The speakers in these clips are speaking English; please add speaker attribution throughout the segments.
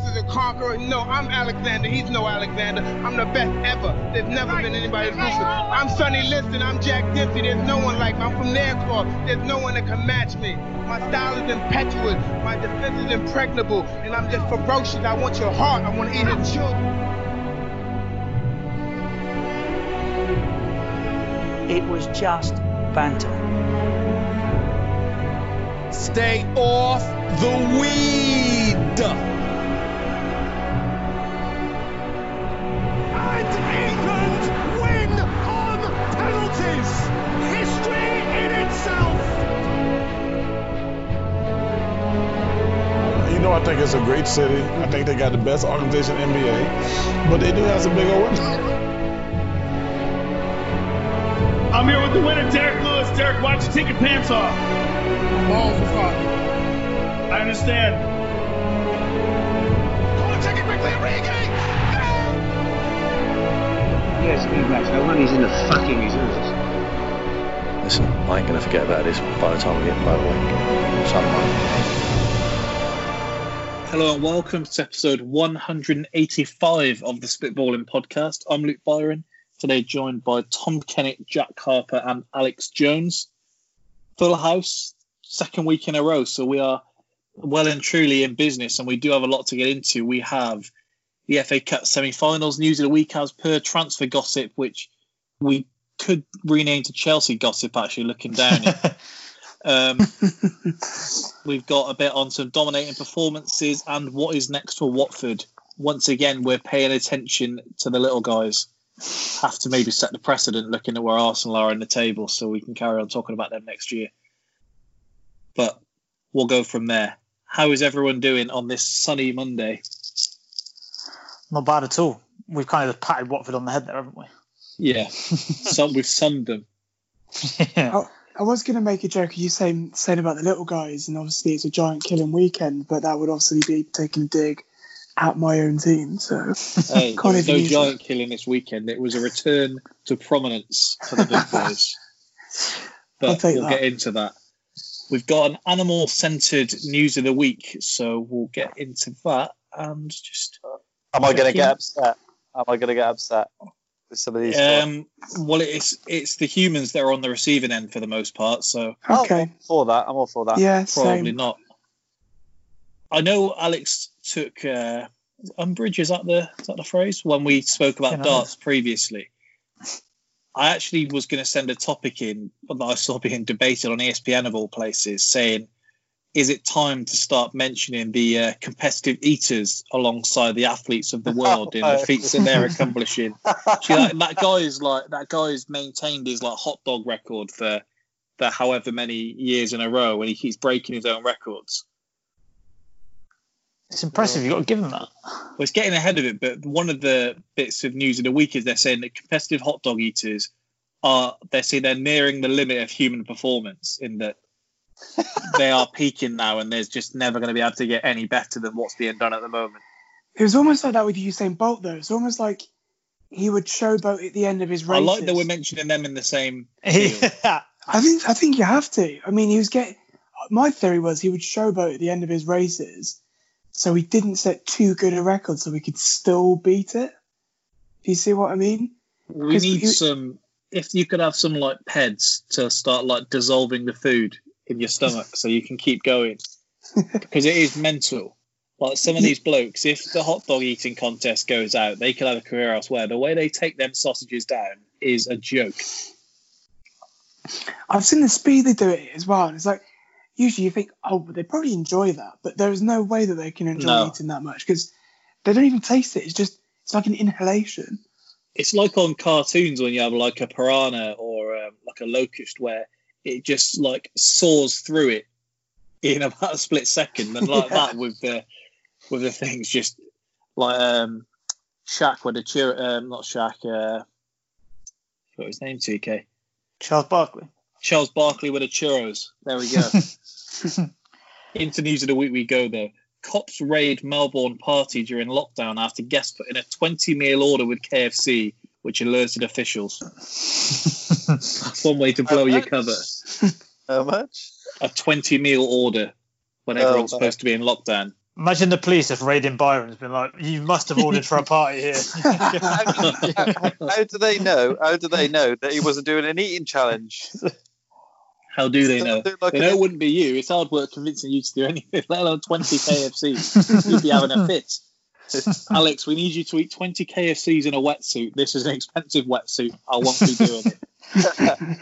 Speaker 1: is a conqueror. No, I'm Alexander. He's no Alexander. I'm the best ever. There's never been anybody as ruthless. I'm Sonny Liston. I'm Jack Dempsey. There's no one like me. I'm from Nairclaw. There's no one that can match me. My style is impetuous. My defense is impregnable. And I'm just ferocious. I want your heart. I want to eat your children.
Speaker 2: It was just banter.
Speaker 3: Stay off the weed.
Speaker 4: It's a great city. I think they got the best organization in NBA, but they do have some big old wins.
Speaker 5: I'm here with the winner, Derek Lewis. Derek, why don't you take your pants off?
Speaker 1: Balls are foggy.
Speaker 5: I understand.
Speaker 6: Corner take it quickly, Origi.
Speaker 7: Yes, rematch. No one is in the fucking reserves.
Speaker 8: Listen, I ain't gonna forget about this by the time we get motorway. Something.
Speaker 9: Hello and welcome to episode 185 of the Spitballing Podcast. I'm Luke Byron, today joined by Tom Kennett, Jack Harper, and Alex Jones. Full house, second week in a row, so we are well and truly in business, and we do have a lot to get into. We have the FA Cup semi-finals, news of the week as per transfer gossip, which we could rename to Chelsea gossip. Actually, looking down. Um, we've got a bit on some dominating performances and what is next for Watford. Once again, we're paying attention to the little guys. Have to maybe set the precedent looking at where Arsenal are in the table so we can carry on talking about them next year. But we'll go from there. How is everyone doing on this sunny Monday?
Speaker 10: Not bad at all. We've kind of patted Watford on the head there, haven't we?
Speaker 9: Yeah, Sun, we've sunned them.
Speaker 10: yeah.
Speaker 11: I, I was going to make a joke. You saying saying about the little guys, and obviously it's a giant killing weekend, but that would obviously be taking a dig at my own team. So
Speaker 9: Hey, there was no
Speaker 11: even use
Speaker 9: giant killing this weekend. It was a return to prominence for the big boys. But
Speaker 11: take
Speaker 9: we'll
Speaker 11: that.
Speaker 9: get into that. We've got an animal centered news of the week, so we'll get into that and just uh,
Speaker 8: Am I going to get upset? Am I going to get upset with some of these?
Speaker 9: um well it's it's the humans that are on the receiving end for the most part, so
Speaker 11: okay,
Speaker 8: I'm all for that. I'm all for that.
Speaker 11: yeah,
Speaker 9: probably
Speaker 11: same.
Speaker 9: not. I know Alex took uh, umbrage. Is that the is that the phrase? When we spoke about
Speaker 10: Yeah, no.
Speaker 9: darts previously, I actually was going to send a topic in that I saw being debated on ESPN of all places, saying, "Is it time to start mentioning the uh, competitive eaters alongside the athletes of the world in the feats that they're accomplishing?" See, like, that guy is like that guy's maintained his like hot dog record for for however many years in a row, and he keeps breaking his own records.
Speaker 10: It's impressive. You've got to give them that.
Speaker 9: Well, it's getting ahead of it, but one of the bits of news of the week is they're saying that competitive hot dog eaters are they say they're nearing the limit of human performance in that they are peaking now, and there's just never going to be able to get any better than what's being done at the moment.
Speaker 11: It was almost like that with Usain Bolt, though. It's almost like he would showboat at the end of his
Speaker 9: race.
Speaker 11: I
Speaker 9: like that we're mentioning them in the same. field.
Speaker 10: yeah.
Speaker 11: I think I think you have to. I mean, he was getting. My theory was he would showboat at the end of his races, so he didn't set too good a record, so we could still beat it. Do you see what I mean?
Speaker 9: We need
Speaker 11: you-
Speaker 9: some. If you could have some like peds to start like dissolving the food in your stomach, so you can keep going, because it is mental. Like some of these blokes, if the hot dog eating contest goes out, they could have a career elsewhere. The way they take them sausages down is a joke.
Speaker 11: I've seen the speed they do it as well, and it's like usually you think, oh, but they probably enjoy that, but there is no way that they can enjoy
Speaker 9: No.
Speaker 11: eating that much because they don't even taste it. It's just it's like an inhalation.
Speaker 9: It's like on cartoons when you have like a piranha or um, like a locust, where it just like soars through it in about a split second, and like
Speaker 11: Yeah.
Speaker 9: that with the with the things just like um Shaq with the cheer um not Shaq uh what was his name TK
Speaker 10: Charles Barkley.
Speaker 9: Charles Barkley with the churros. There we go. Into news of the week we go though. Cops raid Melbourne party during lockdown after guests put in a 20 meal order with KFC, which alerted officials. That's one way to blow your cover.
Speaker 8: How much?
Speaker 9: A 20 meal order when
Speaker 8: Oh,
Speaker 9: everyone's
Speaker 8: man.
Speaker 9: supposed to be in lockdown.
Speaker 10: Imagine the police if raiding Byron's been like, you must have ordered for a party here.
Speaker 12: How do they know? How do they know that he wasn't doing an eating challenge?
Speaker 9: How do they know?
Speaker 12: They're like
Speaker 9: they know it wouldn't be you. It's hard work convincing you to do anything, let alone 20 KFCs. You'd be having a fit. Alex, we need you to eat 20 KFCs in a wetsuit. This is an expensive wetsuit. I won't be doing it.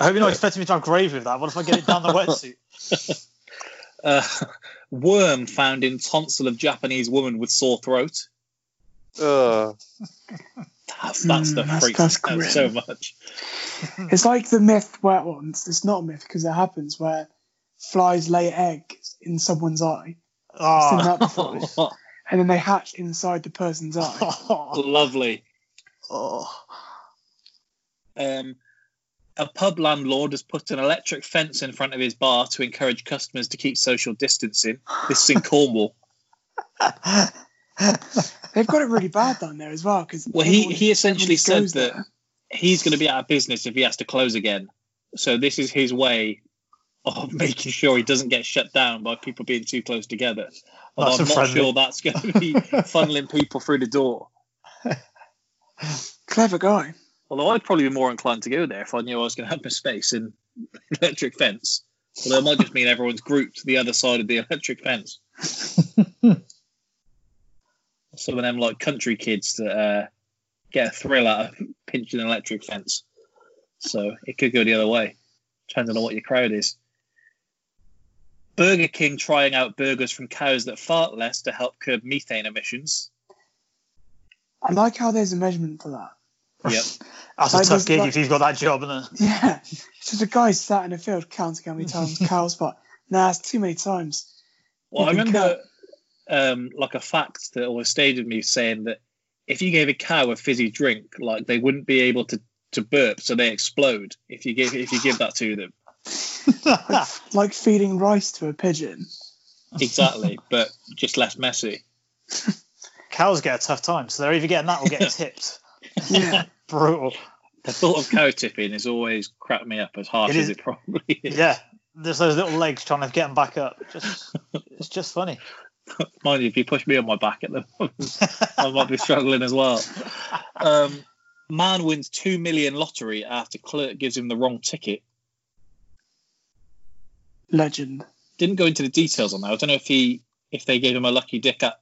Speaker 10: I hope you're not expecting me to have gravy with that. What if I get it down the wetsuit?
Speaker 9: Uh, worm found in tonsil of Japanese woman with sore throat.
Speaker 12: Ugh.
Speaker 9: That's, that's
Speaker 11: Mm,
Speaker 9: the
Speaker 11: that's-
Speaker 9: freak
Speaker 11: that's
Speaker 9: out
Speaker 11: grim.
Speaker 9: so much.
Speaker 11: It's like the myth where well, it's, it's not a myth because it happens where flies lay eggs in someone's eye. I've seen that before. And then they hatch inside the person's eye.
Speaker 9: Lovely.
Speaker 10: Oh.
Speaker 9: Um, a pub landlord has put an electric fence in front of his bar to encourage customers to keep social distancing. This is in Cornwall.
Speaker 11: They've got it really bad down there as well. Because
Speaker 9: Well, he, he essentially said that he's going to be out of business if he has to close again. So this is his way of making sure he doesn't get shut down by people being too close together. Although I'm not
Speaker 10: friendly.
Speaker 9: sure that's going to be funneling people through the door.
Speaker 11: Clever guy.
Speaker 9: Although I'd probably be more inclined to go there if I knew I was going to have my space in electric fence. Although it might just mean everyone's grouped to the other side of the electric fence. Some of them like country kids that uh, get a thrill out of pinching an electric fence. So it could go the other way, depending on what your crowd is. Burger King trying out burgers from cows that fart less to help curb methane emissions.
Speaker 11: I like how there's a measurement for that.
Speaker 9: Yep.
Speaker 10: That's a tough
Speaker 11: there's
Speaker 10: gig
Speaker 11: like-
Speaker 10: if you've got that job, isn't it?
Speaker 11: Yeah. It's just a guy sat in a field counting how many times cows fart. Nah, it's too many times.
Speaker 9: Well, I
Speaker 11: You can
Speaker 9: remember um, like a fact that always stayed with me saying that if you gave a cow a fizzy drink, like they wouldn't be able to, to burp, so they explode if you give if you give that to them.
Speaker 11: Like, like feeding rice to a pigeon.
Speaker 9: Exactly, but just less messy.
Speaker 10: Cows get a tough time, so they're either getting that or getting tipped.
Speaker 11: Yeah.
Speaker 10: Brutal.
Speaker 9: The thought of cow tipping has always cracked me up as harsh
Speaker 10: It
Speaker 9: as
Speaker 10: is-
Speaker 9: it probably is.
Speaker 10: Yeah. There's those little legs trying to get them back up. Just, it's just funny.
Speaker 9: Mind you, if you push me on my back at the moment, I might be struggling as well. Um, man wins two million lottery after clerk gives him the wrong ticket.
Speaker 11: Legend.
Speaker 9: Didn't go into the details on that. I don't know if he if they gave him a lucky dick at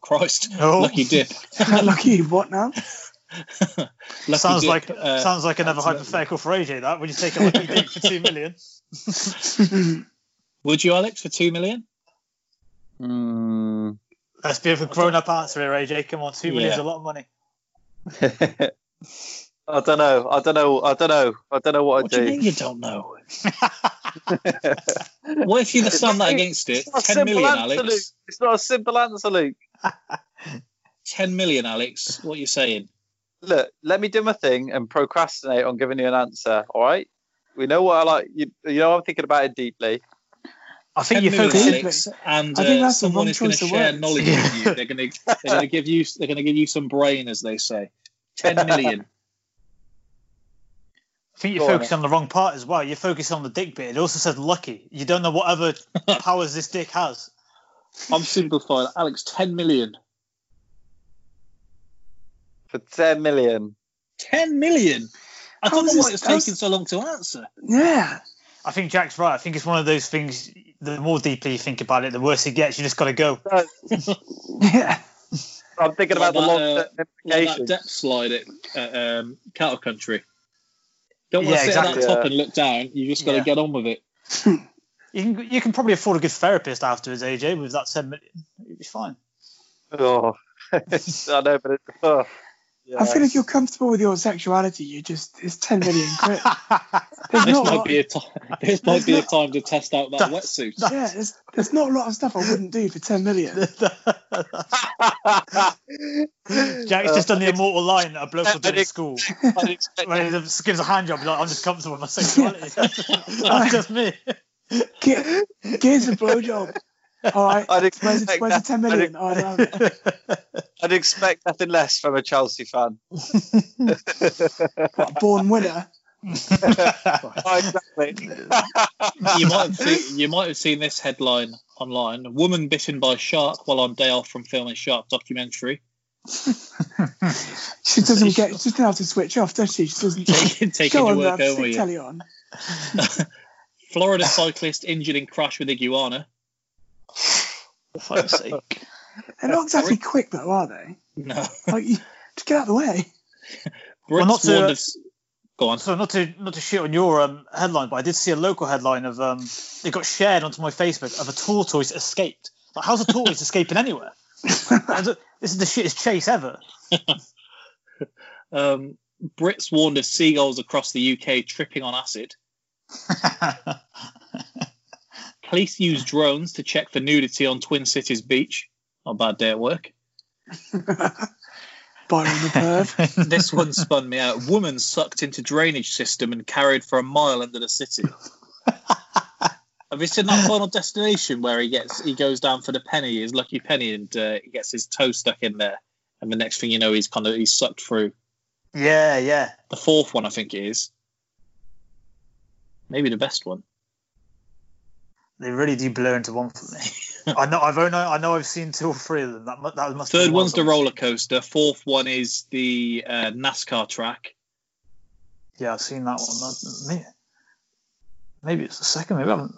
Speaker 9: Christ,
Speaker 10: Oh.
Speaker 9: lucky dip.
Speaker 11: Lucky what now?
Speaker 9: Lucky
Speaker 10: sounds
Speaker 9: dip,
Speaker 10: like
Speaker 9: uh,
Speaker 10: sounds like another
Speaker 9: absolutely.
Speaker 10: hypothetical for AJ. That would you take a lucky dip for two million?
Speaker 9: Would you, Alex, for two million?
Speaker 12: Hmm.
Speaker 10: Let's be a grown-up answer here, AJ. Come on, two million's
Speaker 9: Yeah.
Speaker 10: a lot of money.
Speaker 12: I don't know. I don't know. I don't know. I don't know what,
Speaker 9: What
Speaker 12: I
Speaker 9: do you
Speaker 12: do.
Speaker 9: mean you don't know? What if you stand that against it?
Speaker 12: It's not a
Speaker 9: Ten
Speaker 12: simple
Speaker 9: million,
Speaker 12: answer, Luke.
Speaker 9: Alex.
Speaker 12: It's not a simple answer, Luke.
Speaker 9: Ten million, Alex. What are you saying?
Speaker 12: Look, let me do my thing and procrastinate on giving you an answer. All right. We know what I like. You, you know, I'm thinking about it deeply.
Speaker 10: I think
Speaker 9: 10
Speaker 10: you
Speaker 9: million,
Speaker 10: focus.
Speaker 9: Alex, and
Speaker 11: I think
Speaker 9: uh,
Speaker 11: that's the
Speaker 9: someone
Speaker 11: wrong
Speaker 9: is going to share
Speaker 11: words.
Speaker 9: knowledge with you. They're going to they're going to give you they're going to give you some brain, as they say. Ten million.
Speaker 10: I think you
Speaker 12: Go on,
Speaker 10: focus on the wrong part as well. You're focus on the dick bit. It also says lucky. You don't know what other powers this dick has.
Speaker 9: I'm simplifying. Alex, ten million.
Speaker 12: For 10 million.
Speaker 9: Ten million. I
Speaker 11: How
Speaker 9: don't know why it's taking so long to answer.
Speaker 11: Yeah.
Speaker 10: I think Jack's right. I think it's one of those things. The more deeply you think about it, the worse it gets. You just got to go.
Speaker 11: Yeah.
Speaker 12: I'm thinking
Speaker 9: Like
Speaker 12: about the long
Speaker 9: uh,
Speaker 12: term
Speaker 9: Like that
Speaker 12: implications.
Speaker 9: depth slide at, at um, Cattle Country. Don't want
Speaker 10: Yeah,
Speaker 9: to sit
Speaker 10: exactly.
Speaker 9: at that top
Speaker 12: Yeah.
Speaker 9: and look down. You just got to
Speaker 10: Yeah.
Speaker 9: get on with it.
Speaker 10: You can you can probably afford a good therapist afterwards, AJ, with that ten million. You'll be fine.
Speaker 12: Oh. I know, but it's. Oh. Yeah.
Speaker 11: I feel if you're comfortable with your sexuality, you just it's ten million quid.
Speaker 9: This
Speaker 11: not
Speaker 9: might
Speaker 11: lot,
Speaker 9: be a time. This might be a time to test out that
Speaker 10: That's-
Speaker 9: wetsuit.
Speaker 11: yeah, there's, there's not a lot of stuff I wouldn't do for ten million.
Speaker 10: Jack's uh, just done the immortal line that a bloke will do at school. When he gives a hand job, he's like, I'm just comfortable with my sexuality. That's just me.
Speaker 11: Get, get a blowjob. All right.
Speaker 12: I'd expect,
Speaker 11: the- where's the ten
Speaker 12: I'd.
Speaker 11: Oh, I don't it.
Speaker 12: I'd expect nothing less from a Chelsea fan.
Speaker 11: What, born winner.
Speaker 12: oh, exactly.
Speaker 9: you might have seen you might have seen this headline online: "Woman bitten by shark while on day off from filming shark documentary."
Speaker 11: She doesn't get. She doesn't have to switch off, does she? She doesn't.
Speaker 9: take, taking
Speaker 11: Go
Speaker 9: your
Speaker 11: on,
Speaker 9: work
Speaker 11: love,
Speaker 9: home you.
Speaker 11: telly on.
Speaker 9: Florida cyclist injured in crash with iguana.
Speaker 10: For fuck's sake.
Speaker 11: They're not exactly quick though, are they?
Speaker 9: No.
Speaker 11: Like, you, just get out of the way.
Speaker 9: Brits
Speaker 10: Well, not to-
Speaker 9: warned of- Go on.
Speaker 10: So not to not to shit on your um, headline, but I did see a local headline of um, it got shared onto my Facebook of a tortoise escaped. Like, how's a tortoise escaping anywhere? this is the shittest chase ever.
Speaker 9: Um, Brits warned of seagulls across the UK tripping on acid. Police use drones to check for nudity on Twin Cities beach. Not a bad day at work.
Speaker 11: Byron the perv.
Speaker 9: this one spun me out. Woman sucked into drainage system and carried for a mile under the city. Have you seen that final destination where he gets he goes down for the penny, his lucky penny, and uh, he gets his toe stuck in there, and the next thing you know, he's kind of he's sucked through.
Speaker 10: Yeah, yeah.
Speaker 9: The fourth one, I think it is. Maybe the best one.
Speaker 10: They really do blur into one for me. I know. I've only, I know. I've seen two or three of them. That that must.
Speaker 9: Third one's the roller coaster. Fourth one is the uh, NASCAR track.
Speaker 10: Yeah, I've seen that one. That- Maybe, maybe it's the second. Maybe I haven't.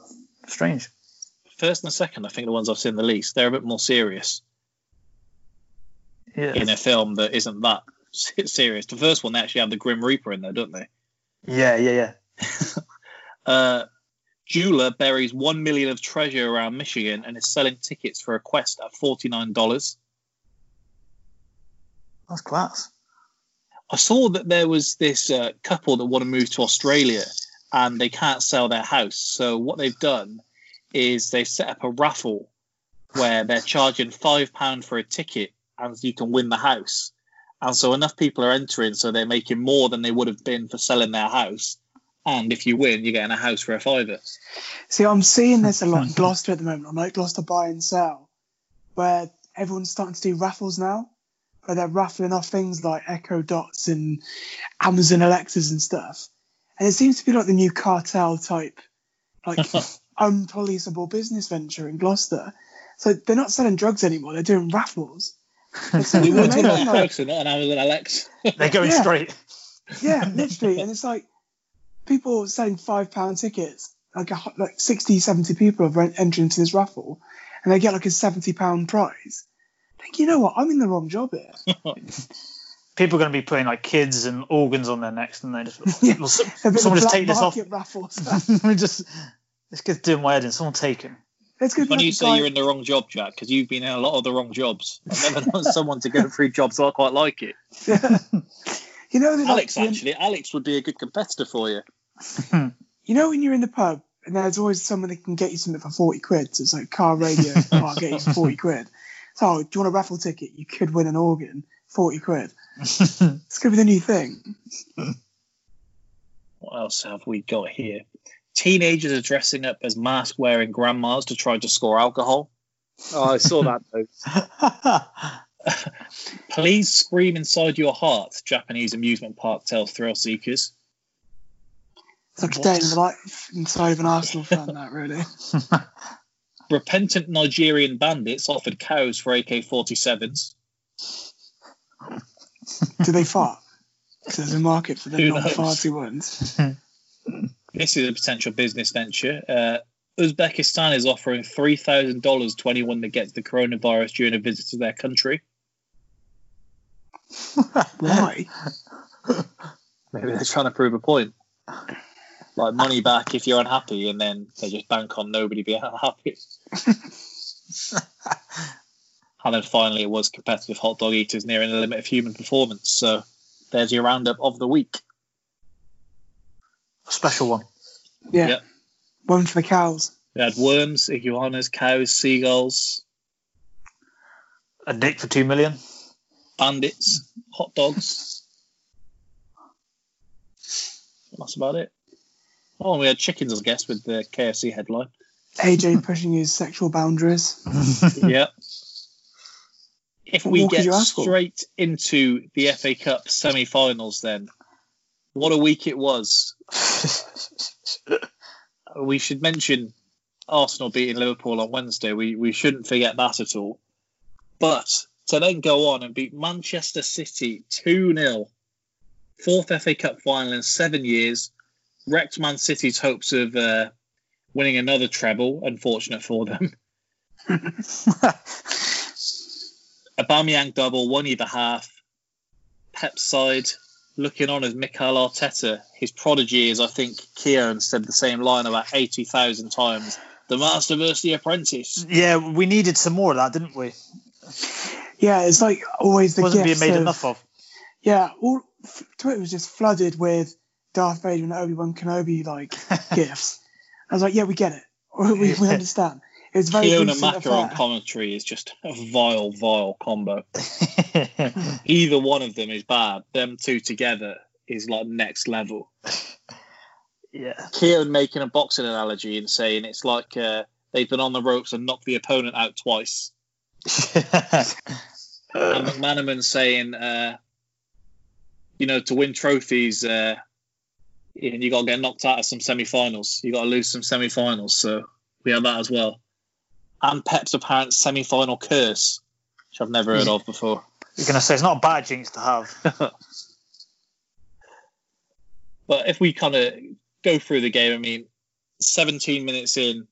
Speaker 10: Strange.
Speaker 9: First and the second, I think the ones I've seen the least. They're a bit more serious
Speaker 10: Yeah.
Speaker 9: in a film that isn't that serious. The first one they actually have the Grim Reaper in there, don't they?
Speaker 10: Yeah, yeah, yeah.
Speaker 9: Uh, jeweler buries one million of treasure around Michigan and is selling tickets for a quest at forty nine dollars.
Speaker 10: That's class.
Speaker 9: I saw that there was this uh, couple that want to move to Australia and they can't sell their house. So what they've done is they've set up a raffle where they're charging five pound for a ticket and you can win the house. And so enough people are entering, so they're making more than they would have been for selling their house. And if you win, you're getting a house for a fiver.
Speaker 11: See, I'm seeing this a lot in Gloucester at the moment. I'm like Gloucester buy and sell, where everyone's starting to do raffles now, where they're raffling off things like Echo Dots and Amazon Alexas and stuff. And it seems to be like the new cartel type, like unpoliceable business venture in Gloucester. So they're not selling drugs anymore; they're doing raffles. They're
Speaker 9: We
Speaker 11: selling
Speaker 9: were talking
Speaker 11: like-
Speaker 9: about drugs and not an Amazon Alex.
Speaker 10: They're going
Speaker 11: Yeah.
Speaker 10: straight.
Speaker 11: Yeah, literally. and it's like people selling five pound tickets, like a, like 60, 70 people have entered into this raffle, and they get like a 70 pound prize. I think, you know what? I'm in the wrong job here.
Speaker 10: People are going to be putting like kids and organs on their necks, and they just
Speaker 11: Yeah.
Speaker 10: well, so-
Speaker 11: A bit of
Speaker 10: someone just take this off.
Speaker 11: market raffle stuff.
Speaker 10: we just this kid's doing my head in. Someone take him.
Speaker 11: Let's go.
Speaker 9: When you say you're in the wrong job, Jack, because you've been in a lot of the wrong jobs. I've never known someone to go through jobs, so I quite like it.
Speaker 11: you know,
Speaker 9: Alex,
Speaker 11: when- um,
Speaker 9: actually, Alex would be a good competitor for you.
Speaker 11: You know when you're in the pub and there's always someone that can get you something for 40 quid. So it's like car radio, oh, I'll get you for 40 quid. So, oh, do you want a raffle ticket? You could win an organ, 40 quid. it's going to be the new thing.
Speaker 9: What else have we got here? Teenagers are dressing up as mask wearing grandmas to try to score alcohol.
Speaker 12: Oh, I saw that. Though.
Speaker 9: Please scream inside your heart, Japanese amusement park tells thrill seekers.
Speaker 11: It's like a day in the life inside of an Arsenal fan, that really.
Speaker 9: Repentant Nigerian bandits offered cows for AK 47s.
Speaker 11: Do they fart? Because there's a market for the
Speaker 9: Who
Speaker 11: non
Speaker 9: knows?
Speaker 11: farty ones.
Speaker 9: This is a potential business venture. Uh, Uzbekistan is offering $3,000 to anyone that gets the coronavirus during a visit to their country.
Speaker 11: Why?
Speaker 9: Maybe they're trying to prove a point. Like money back if you're unhappy, and then they just bank on nobody being happy. and then finally, it was competitive hot dog eaters nearing the limit of human performance. So there's your roundup of the week.
Speaker 10: A special one.
Speaker 11: Yeah.
Speaker 9: Yep.
Speaker 11: One for the cows.
Speaker 9: We had worms, iguanas, cows, seagulls,
Speaker 10: A dick for two million.
Speaker 9: bandits, hot dogs. That's about it. Oh, we had chickens, I guess, with the KFC headline.
Speaker 11: AJ pushing his sexual boundaries.
Speaker 9: yeah. If
Speaker 11: What
Speaker 9: we get
Speaker 11: ask for?
Speaker 9: straight into the FA Cup semi-finals, then What a week it was. we should mention Arsenal beating Liverpool on Wednesday. We we shouldn't forget that at all. But to then go on and beat Manchester City 2 0, fourth FA Cup final in seven years, wrecked Man City's hopes of uh, winning another treble, unfortunate for them. Aubameyang double, one either half. Pep's side looking on as Mikel Arteta. His prodigy, as I think Keown said the same line about 80,000 times. The master versus the apprentice.
Speaker 10: Yeah, we needed some more of that, didn't we?
Speaker 11: Yeah, it's like always the
Speaker 10: Wasn't being made
Speaker 11: of-
Speaker 10: enough of.
Speaker 11: Yeah, all Twitter was just flooded with Darth Vader and Obi Wan Kenobi like gifts. I was like, yeah, we get it. We, we understand. It was very
Speaker 9: Keown and on commentary is just a vile, vile combo. Either one of them is bad. Them two together is like next level.
Speaker 10: Yeah.
Speaker 9: Keown making a boxing analogy and saying it's like uh, they've been on the ropes and knocked the opponent out twice. and McManaman saying, uh, you know, to win trophies, uh, and you got to get knocked out of some semi-finals. You got to lose some semi-finals. So we have that as well. And Pep's apparent semi-final curse, which I've never heard of before.
Speaker 10: You're going to say it's not a bad jinx to have.
Speaker 9: But if we kind of go through the game, I mean, 17 minutes in,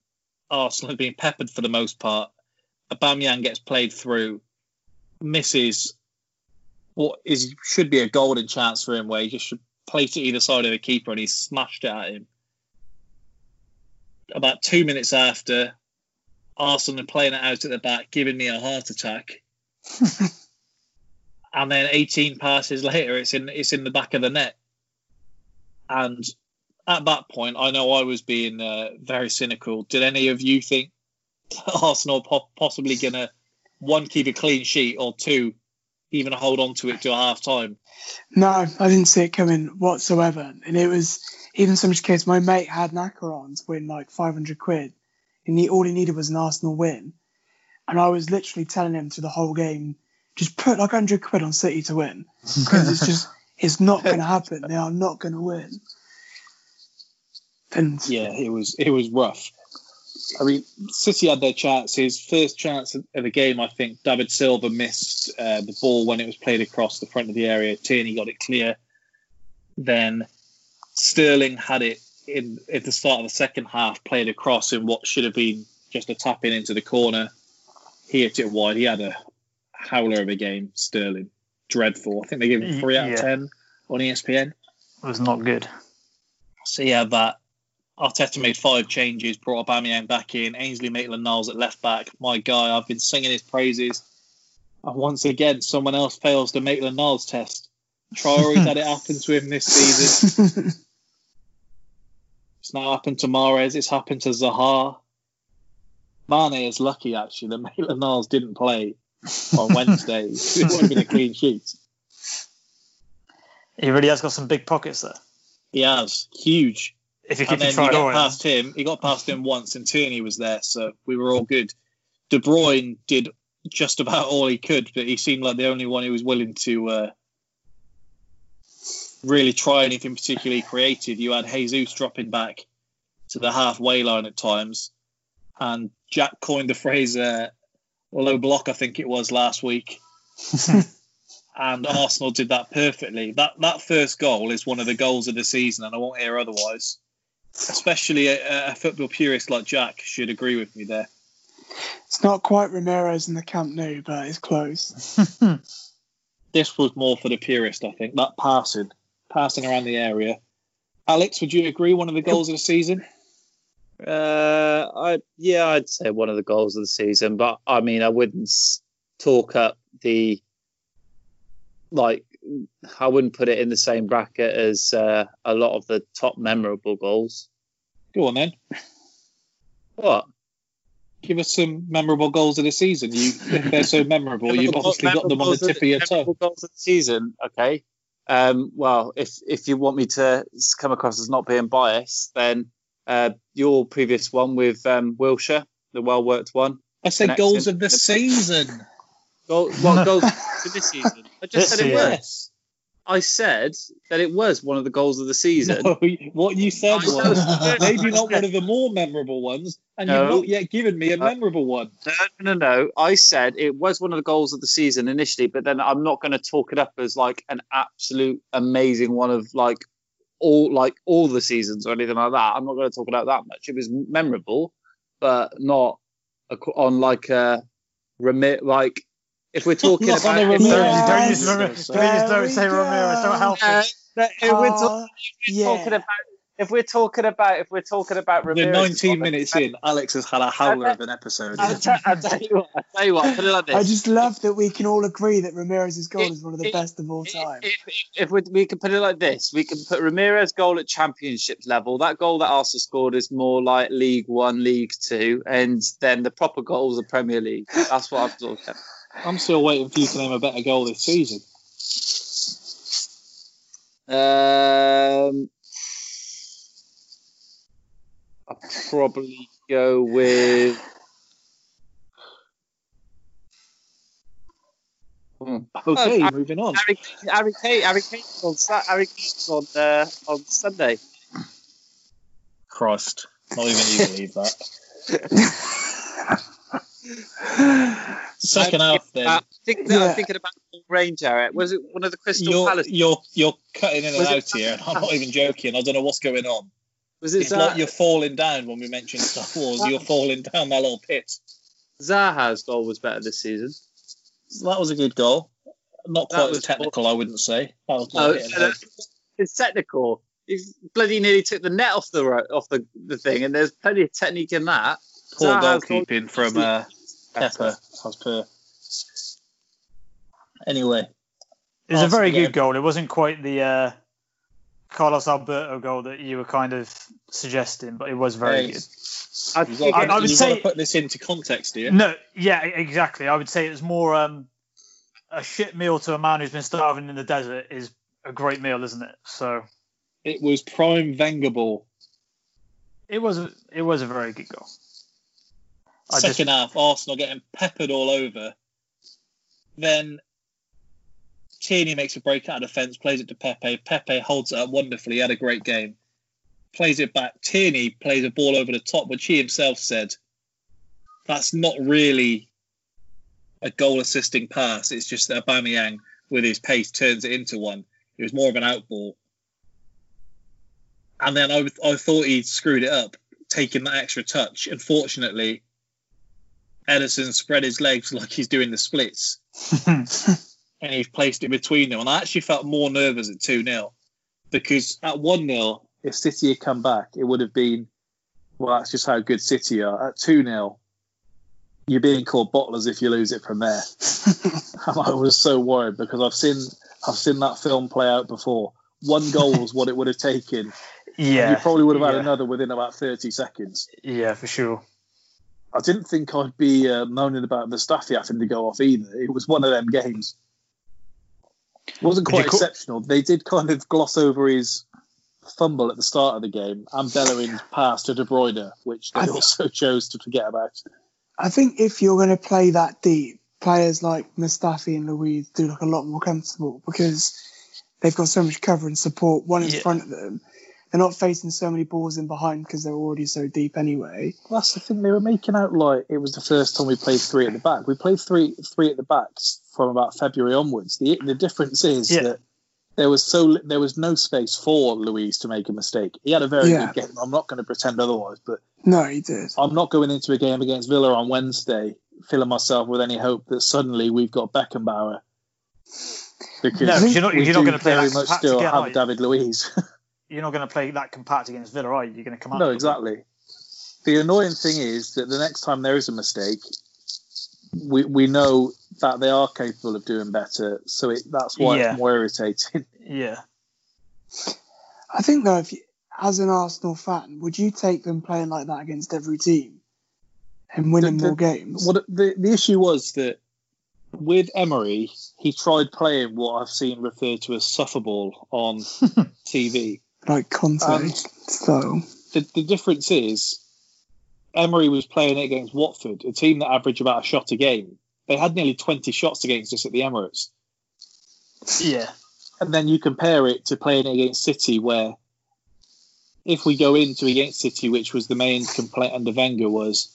Speaker 9: Arsenal have been peppered for the most part. Aubameyang gets played through, misses what is should be a golden chance for him, where he just should place it either side of the keeper, and he smashed it at him. About two minutes after, Arsenal are playing it out at the back, giving me a heart attack. and then 18 passes later, it's in it's in the back of the net. And at that point, I know I was being uh, very cynical. Did any of you think Arsenal po- possibly gonna one keep a clean sheet or two even hold on to it to a half time?
Speaker 11: No, I didn't see it coming whatsoever. And it was even so much case my mate had macarons win like 500 quid. And he, all he needed was an Arsenal win. And I was literally telling him through the whole game, just put like 100 quid on City to win. Because it's just, it's not going to happen. They are not going to win. And
Speaker 9: yeah, it was it was rough. I mean, City had their chances. First chance of the game, I think David Silva missed uh, the ball when it was played across the front of the area. Tierney got it clear. Then Sterling had it in at the start of the second half, played across in what should have been just a tap in into the corner. He hit it wide. He had a howler of a game. Sterling, dreadful. I think they gave him three out of ten on ESPN.
Speaker 10: It was not good.
Speaker 9: So yeah, that Arteta made five changes, brought Aubameyang back in, Ainsley Maitland-Niles at left back. My guy, I've been singing his praises. And once again, someone else fails the Maitland-Niles test. Traore's had it happen to him this season. It's now happened to Mahrez. It's happened to Zaha. Mane is lucky actually that Maitland-Niles didn't play on Wednesday. it would have been a clean sheet.
Speaker 10: He really has got some big pockets there.
Speaker 9: He has huge.
Speaker 10: If you
Speaker 9: and
Speaker 10: keep
Speaker 9: then he got past him. He got past him once, and Tierney was there, so we were all good. De Bruyne did just about all he could, but he seemed like the only one who was willing to uh, really try anything particularly creative. You had Jesus dropping back to the halfway line at times, and Jack coined the phrase uh, "low block," I think it was last week. and Arsenal did that perfectly. That that first goal is one of the goals of the season, and I won't hear otherwise. Especially a, a football purist like Jack should agree with me there.
Speaker 11: it's not quite Ramires in the Camp Nou, but it's close.
Speaker 9: This was more for the purist, I think. That passing, passing around the area. Alex, would you agree? One of the goals of the season.
Speaker 12: Uh, I yeah, I'd say one of the goals of the season, but I mean, I wouldn't talk up the like. I wouldn't put it in the same bracket as uh, a lot of the top memorable goals.
Speaker 9: Go on then.
Speaker 12: What?
Speaker 9: Give us some memorable goals of the season. You, they're so memorable, you've obviously got them on the tip of your
Speaker 12: memorable
Speaker 9: tongue.
Speaker 12: goals of the season. Okay. Um, well, if if you want me to come across as not being biased, then uh, your previous one with um, Wilshere, the well worked one.
Speaker 9: I said goals of the season.
Speaker 12: Goal, what goals for this season? I just
Speaker 10: This
Speaker 12: said it
Speaker 10: season.
Speaker 12: was. I said that it was one of the goals of the season.
Speaker 9: No, what you said was maybe not one of the more memorable ones, and you've not yet given me a uh, memorable one.
Speaker 12: No, no, no. I said it was one of the goals of the season initially, but then I'm not going to talk it up as like an absolute amazing one of like all like all the seasons or anything like that. I'm not going to talk about that much. It was memorable, but not on like a remit like if we're talking about
Speaker 9: Ramires.
Speaker 12: we're-
Speaker 10: Don't use
Speaker 11: Ramires.
Speaker 10: Please don't
Speaker 11: we
Speaker 10: say Ramires. Don't help
Speaker 12: Uh,
Speaker 10: us.
Speaker 12: if we're, talk-
Speaker 11: Uh,
Speaker 12: if we're talking
Speaker 11: yeah.
Speaker 12: about if we're talking about if we're talking about
Speaker 9: We're 19 minutes in. Alex has had a howler of an episode.
Speaker 12: I'll, tell- I'll tell you what. I'll tell you what. Put it like this.
Speaker 11: I just love that we can all agree that Ramires's goal
Speaker 12: It-
Speaker 11: is one of the
Speaker 12: it-
Speaker 11: best of all time.
Speaker 12: if, if, if we, we can put it like this, we can put Ramires's goal at championship level. That goal that Arsenal scored is more like League One, League Two, and then the proper goals are Premier League. That's what I'm talking. about.
Speaker 9: I'm still waiting for you to name a better goal this season.
Speaker 12: Um, I'll probably go with. Hmm.
Speaker 9: Okay,
Speaker 12: Uh,
Speaker 9: moving on.
Speaker 12: Harry, Harry Kane, Harry Kane on Sa- Harry Kane on uh, on Sunday.
Speaker 9: Christ, not even you believe that. Second
Speaker 12: I'm
Speaker 9: half,
Speaker 12: thinking
Speaker 9: then.
Speaker 12: about- think, no,
Speaker 11: Yeah.
Speaker 12: I'm thinking about the range area. Was it one of the Crystal
Speaker 9: You're,
Speaker 12: Palace?
Speaker 9: you're you're cutting in and
Speaker 12: Was it-
Speaker 9: out here, and I'm not even joking. I don't know what's going on.
Speaker 12: Was it
Speaker 9: It's
Speaker 12: Zaha,
Speaker 9: like you're falling down when we mention Star Wars. You're falling down that little pit.
Speaker 12: Zaha's goal was better this season?
Speaker 9: So that was a good goal. Not quite
Speaker 12: was-
Speaker 9: as technical, I wouldn't say. That was more
Speaker 12: Oh, uh, it's technical. He bloody nearly took the net off the off the, the thing, and there's plenty of technique in that.
Speaker 9: Poor
Speaker 12: Zaha's goal-
Speaker 9: goalkeeping from uh, Pepper, as per. Anyway,
Speaker 10: It was a very good goal. It wasn't quite the uh, Carlos Alberto goal that you were kind of suggesting, but it was very
Speaker 9: Hey.
Speaker 10: good.
Speaker 12: I
Speaker 9: you've
Speaker 10: I- I would
Speaker 9: you've
Speaker 10: say-
Speaker 9: got to put this into context here.
Speaker 10: No, yeah, exactly. I would say it's more um, a shit meal to a man who's been starving in the desert is a great meal, isn't it? So
Speaker 9: It was prime Wenger ball.
Speaker 10: it was it was a very good goal. I just-
Speaker 9: Second half, Arsenal getting peppered all over. Then Tierney makes a break out of defence, plays it to Pepe. Pepe holds it up wonderfully. He had a great game. Plays it back. Tierney plays a ball over the top, which he himself said that's not really a goal assisting pass. It's just that Aubameyang, with his pace, turns it into one. It was more of an out ball. And then I, I thought he screwed it up, taking that extra touch. Unfortunately, Ederson spread his legs like he's doing the splits, and he's placed it between them. And I actually felt more nervous at 2 0 because at 1 0, if City had come back, it would have been, well, that's just how good City are. At 2 0, you're being called bottlers if you lose it from there. and I was so worried because I've seen I've seen that film play out before. One goal was what it would have taken.
Speaker 10: yeah,
Speaker 9: you probably would have had
Speaker 10: yeah.
Speaker 9: another within about 30 seconds.
Speaker 10: Yeah, for sure.
Speaker 9: I didn't think I'd be uh, moaning about Mustafi having to go off either. It was one of them games. It wasn't quite
Speaker 10: you call-
Speaker 9: exceptional. They did kind of gloss over his fumble at the start of the game and Bellerin's pass to De Bruyne, which they
Speaker 11: I th-
Speaker 9: also chose to forget about.
Speaker 11: I think if you're going to play that deep, players like Mustafi and Luiz do look a lot more comfortable because they've got so much cover and support, one in
Speaker 10: Yeah.
Speaker 11: front of them. They're not facing so many balls in behind because they're already so deep anyway.
Speaker 9: That's the thing. They were making out like it was the first time we played three at the back. We played three three at the backs from about February onwards. The the difference is
Speaker 10: Yeah.
Speaker 9: that there was so there was no space for Luiz to make a mistake. He had a very
Speaker 11: Yeah.
Speaker 9: good game. I'm not going to pretend otherwise, but
Speaker 11: No, he did.
Speaker 9: I'm not going into a game against Villa on Wednesday filling myself with any hope that suddenly we've got Beckenbauer. Because
Speaker 10: No, 'cause you're not- you're not gonna play
Speaker 9: very much still have
Speaker 10: you?
Speaker 9: David Luiz.
Speaker 10: You're not going to play that compact against Villa, are you? You're going to come out.
Speaker 9: no, exactly. The annoying thing is that the next time there is a mistake, we we know that they are capable of doing better. So it, that's why
Speaker 10: Yeah.
Speaker 9: it's more irritating.
Speaker 10: Yeah.
Speaker 11: I think though, if you, as an Arsenal fan, would you take them playing like that against every team and winning
Speaker 9: The- the-
Speaker 11: more games?
Speaker 9: What the the issue was that with Emery, he tried playing what I've seen referred to as sufferball on TV.
Speaker 11: Like Conte
Speaker 9: Um,
Speaker 11: style.
Speaker 9: the, the difference is Emery was playing it against Watford, a team that averaged about a shot a game. They had nearly 20 shots against us at the Emirates.
Speaker 10: Yeah.
Speaker 9: and then you compare it to playing it against City, where if we go into against City, which was the main complaint under Wenger, was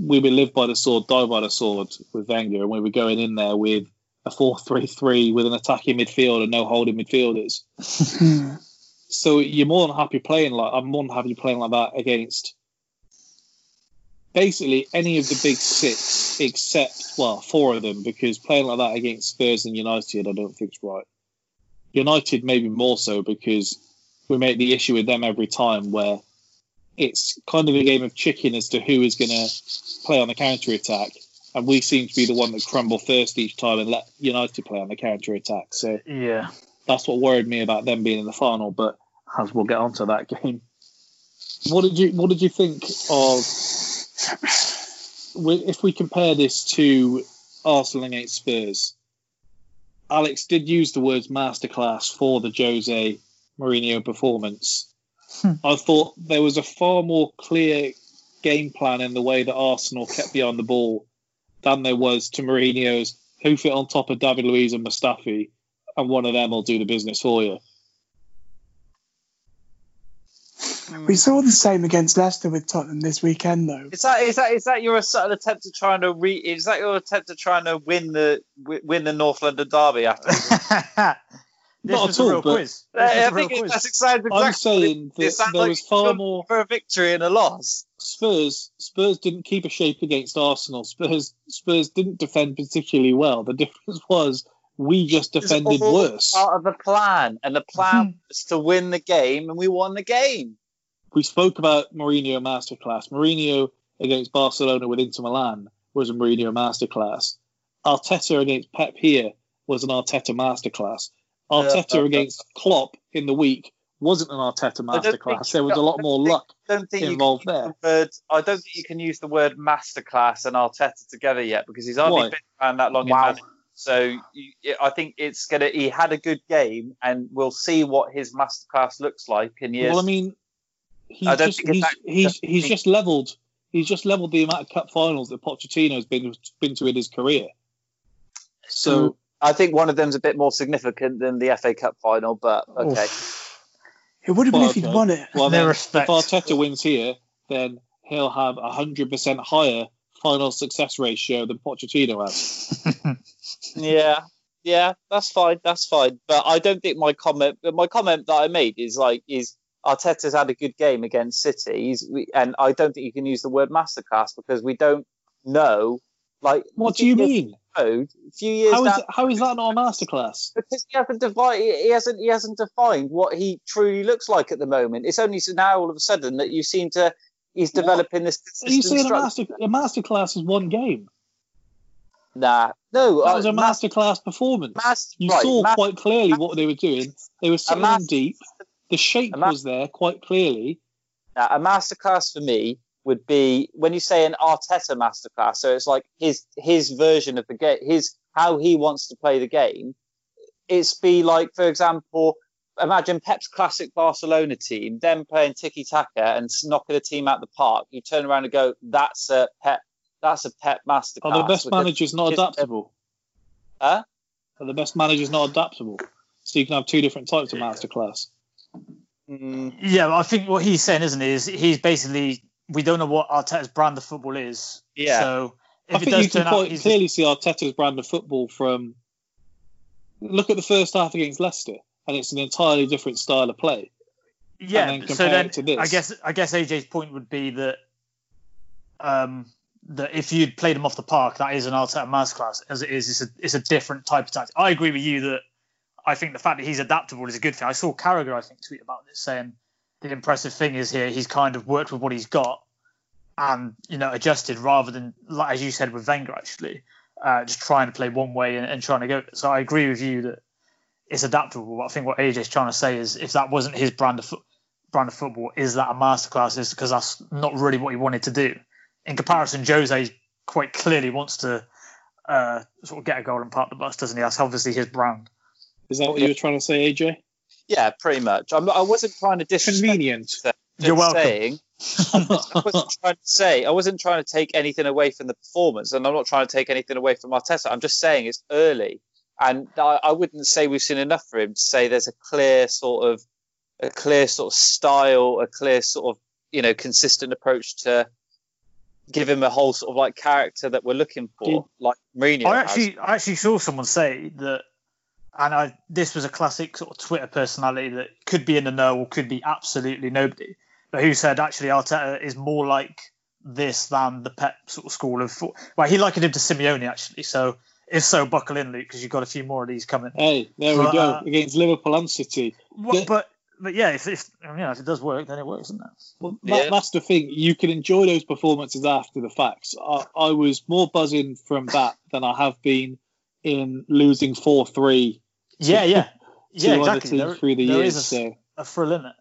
Speaker 9: we would live by the sword, die by the sword with Wenger, and we were going in there with a 4-3-3 with an attacking midfield and no holding midfielders. so you're more than happy playing like I'm more than happy playing like that against basically any of the big six except well four of them because playing like that against Spurs and United I don't think is right. United maybe more so because we make the issue with them every time where it's kind of a game of chicken as to who is going to play on the counter attack, and we seem to be the one that crumble first each time and let United play on the counter attack. So
Speaker 10: Yeah.
Speaker 9: that's what worried me about them being in the final. But as we'll get onto that game, what did you what did you think of if we compare this to Arsenal against Spurs? Alex did use the words masterclass for the Jose Mourinho performance. Hmm. I thought there was a far more clear game plan in the way that Arsenal kept behind the ball than there was to Mourinho's hoof it on top of David Luiz and Mustafi, and one of them will do the business for you.
Speaker 11: We saw the same against Leicester with Tottenham this weekend, though.
Speaker 12: Is that is that is that your subtle attempt to trying to re? Is that your attempt to trying to uh, win the wi- win the North London derby after?
Speaker 10: This
Speaker 9: Not
Speaker 10: was
Speaker 9: at
Speaker 10: a
Speaker 9: all,
Speaker 10: real
Speaker 9: but-
Speaker 10: quiz.
Speaker 12: I think
Speaker 10: real
Speaker 12: it,
Speaker 10: quiz.
Speaker 12: that's exactly.
Speaker 9: I'm
Speaker 12: exactly what
Speaker 9: saying
Speaker 12: it,
Speaker 9: that there
Speaker 12: like
Speaker 9: was far more-
Speaker 12: for a victory and a loss.
Speaker 9: Spurs Spurs didn't keep a shape against Arsenal. Spurs Spurs didn't defend particularly well. The difference was we just
Speaker 12: It's
Speaker 9: defended
Speaker 12: all
Speaker 9: worse.
Speaker 12: Part of the plan, and the plan mm-hmm. was to win the game, and we won the game.
Speaker 9: We spoke about Mourinho masterclass. Mourinho against Barcelona with Inter Milan was a Mourinho masterclass. Arteta against Pep here was an Arteta masterclass. Arteta
Speaker 12: uh,
Speaker 9: against Klopp in the week wasn't an Arteta
Speaker 12: I don't think-
Speaker 9: masterclass. There was a lot more luck
Speaker 12: I don't think
Speaker 9: involved there.
Speaker 12: the word. I don't think you can use the word masterclass and Arteta together yet because he's hardly
Speaker 9: Why?
Speaker 12: been around that long.
Speaker 9: Wow.
Speaker 12: In so you, I think it's gonna. He had a good game, and we'll see what his masterclass looks like in years.
Speaker 9: Well, I mean, he's just
Speaker 12: think
Speaker 9: he's,
Speaker 12: that-
Speaker 9: he's he's just leveled. He's just leveled the amount of cup finals that Pochettino's been been to in his career. So mm,
Speaker 12: I think one of them's a bit more significant than the FA Cup final, but okay.
Speaker 11: It would have been
Speaker 9: Well,
Speaker 11: if he'd
Speaker 9: okay.
Speaker 11: won it.
Speaker 9: Well,
Speaker 10: No
Speaker 9: then,
Speaker 10: respect.
Speaker 9: if Arteta wins here, then he'll have a hundred percent higher final success ratio than Pochettino has.
Speaker 12: Yeah, yeah, that's fine, that's fine. But I don't think my comment, my comment that I made is like, is Arteta's had a good game against City, He's, we, and I don't think you can use the word masterclass because we don't know. Like,
Speaker 9: What do you mean?
Speaker 12: A few years
Speaker 9: How is
Speaker 12: down,
Speaker 9: how is that not a masterclass?
Speaker 12: because he hasn't defined, he hasn't, he hasn't defined what he truly looks like at the moment. It's only so now all of a sudden that you seem to. He's developing this.
Speaker 9: Are you saying a master a masterclass is one game?
Speaker 12: Nah, no.
Speaker 9: That
Speaker 12: uh,
Speaker 9: was a
Speaker 12: mas-
Speaker 9: masterclass performance.
Speaker 12: mas-
Speaker 9: You
Speaker 12: right,
Speaker 9: saw
Speaker 12: mas-
Speaker 9: quite clearly what they were doing. They were sitting deep. The shape
Speaker 12: a mas-
Speaker 9: was there quite clearly.
Speaker 12: Now, a masterclass for me would be when you say an Arteta masterclass. So it's like his his version of the game, his how he wants to play the game. It's be like, for example, imagine Pep's classic Barcelona team, them playing tiki taka and knocking a team out the park. You turn around and go, "That's a Pep. That's a Pep masterclass."
Speaker 9: Are the best managers not adaptable?
Speaker 12: Huh?
Speaker 9: Are the best managers not adaptable? So you can have two different types of masterclass.
Speaker 12: Mm,
Speaker 10: Yeah, I think what he's saying, isn't he, is he's basically we don't know what Arteta's brand of football is.
Speaker 12: Yeah.
Speaker 10: So
Speaker 9: I
Speaker 10: if it
Speaker 9: think
Speaker 10: does
Speaker 9: you can
Speaker 10: turn out
Speaker 9: clearly see Arteta's brand of football from. Look at the first half against Leicester, and it's an entirely different style of play.
Speaker 10: yeah.
Speaker 9: and then
Speaker 10: so then
Speaker 9: it to this.
Speaker 10: I guess I guess AJ's point would be that um that if you'd played him off the park, that is an Arteta masterclass. As it is, it's a it's a different type of tactic. I agree with you that I think the fact that he's adaptable is a good thing. I saw Carragher, I think, tweet about this saying the impressive thing is here he's kind of worked with what he's got and you know adjusted rather than like as you said with Wenger actually uh, just trying to play one way and, and trying to go. So I agree with you that it's adaptable. But I think what AJ's trying to say is if that wasn't his brand of fo- brand of football, is that a masterclass? Is because that's not really what he wanted to do. In comparison, Jose quite clearly wants to uh, sort of get a goal and park the bus, doesn't he? That's obviously his brand.
Speaker 9: Is that what you were trying to say, AJ?
Speaker 12: yeah, pretty much. I'm, I wasn't trying to disrespect.
Speaker 9: Convenient.
Speaker 12: Just
Speaker 10: You're welcome.
Speaker 12: Saying, I wasn't trying to say I wasn't trying to take anything away from the performance, and I'm not trying to take anything away from Arteta. I'm just saying it's early, And I, I wouldn't say we've seen enough for him to say there's a clear sort of a clear sort of style, a clear sort of you know consistent approach to give him a whole sort of like character that we're looking for,
Speaker 10: Did-
Speaker 12: like Mourinho.
Speaker 10: I
Speaker 12: has.
Speaker 10: actually, I actually saw someone say that, and I this was a classic sort of Twitter personality that could be in the know or could be absolutely nobody, but who said actually Arteta is more like this than the Pep sort of school of. thought. Well, he likened him to Simeone actually. So if so, buckle in, Luke, because you've got a few more of these coming.
Speaker 9: Hey, there
Speaker 10: But,
Speaker 9: we go
Speaker 10: uh,
Speaker 9: against Liverpool and City.
Speaker 10: What, but but yeah, if, if you know if it does work, then it works, doesn't it?
Speaker 9: Well, that, that's the thing. You can enjoy those performances after the facts. I, I was more buzzing from that than I have been in losing four three.
Speaker 10: Yeah, yeah, yeah, exactly. There,
Speaker 9: through the years.
Speaker 10: a,
Speaker 9: so.
Speaker 10: a thrill in it.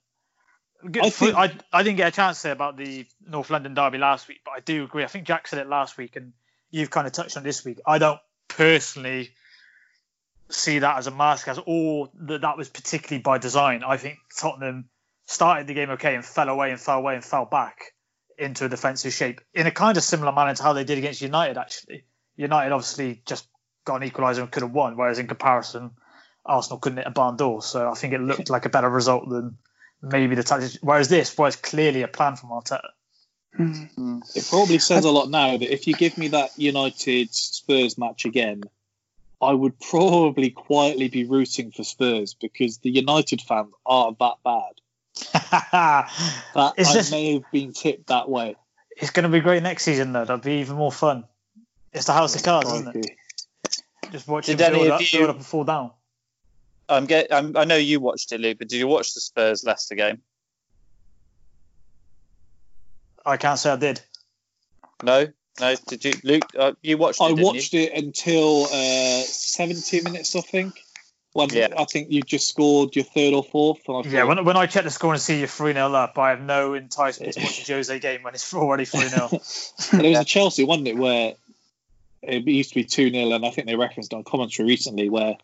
Speaker 9: I
Speaker 10: I,
Speaker 9: think-
Speaker 10: I, I didn't get a chance to say about the North London derby last week, but I do agree. I think Jack said it last week, and you've kind of touched on this week. I don't personally see that as a masterclass, or that that was particularly by design. I think Tottenham started the game okay and fell away and fell away and fell back into a defensive shape in a kind of similar manner to how they did against United. Actually, United obviously just got an equaliser and could have won, whereas in comparison, Arsenal couldn't hit a barn door. So I think it looked like a better result than maybe the tactics. Whereas this was clearly a plan from Arteta. Hmm. Hmm.
Speaker 9: It probably says a lot now that if you give me that United Spurs match again, I would probably quietly be rooting for Spurs because the United fans are that bad. that
Speaker 10: Is
Speaker 9: I
Speaker 10: this-
Speaker 9: may have been tipped that way.
Speaker 10: It's going to be great next season, though. That'll be even more fun. It's the House of oh, Cards, isn't it? Just watch
Speaker 12: Did
Speaker 10: build up,
Speaker 12: you-
Speaker 10: build up and fall down.
Speaker 12: I'm get. I'm, I know you watched it, Luke, but did you watch the Spurs Leicester game?
Speaker 10: I can't say I did.
Speaker 12: No, no. Did you, Luke? Uh, you watched it?
Speaker 9: I
Speaker 12: didn't
Speaker 9: watched it until uh, 70 minutes, I think. When
Speaker 12: Yeah.
Speaker 9: I think you just scored your third or fourth. I
Speaker 10: Yeah, when, when I check the score and see you're 3 0 up, I have no enticement to watch a Jose game when it's already 3 0.
Speaker 9: And it was a Chelsea, wasn't it, where it used to be 2 0, and I think they referenced on commentary recently where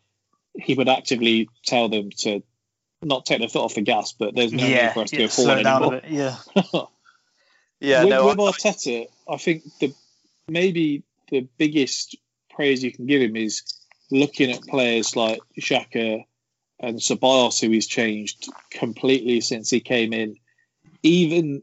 Speaker 9: he would actively tell them to not take their foot off the gas, but there's no
Speaker 10: yeah,
Speaker 9: need for us to
Speaker 10: yeah,
Speaker 9: go forward anymore.
Speaker 10: Yeah.
Speaker 12: Yeah,
Speaker 9: with,
Speaker 12: no,
Speaker 9: with
Speaker 12: I-
Speaker 9: Arteta, I think the maybe the biggest praise you can give him is looking at players like Xhaka and Ceballos, who he's changed completely since he came in. Even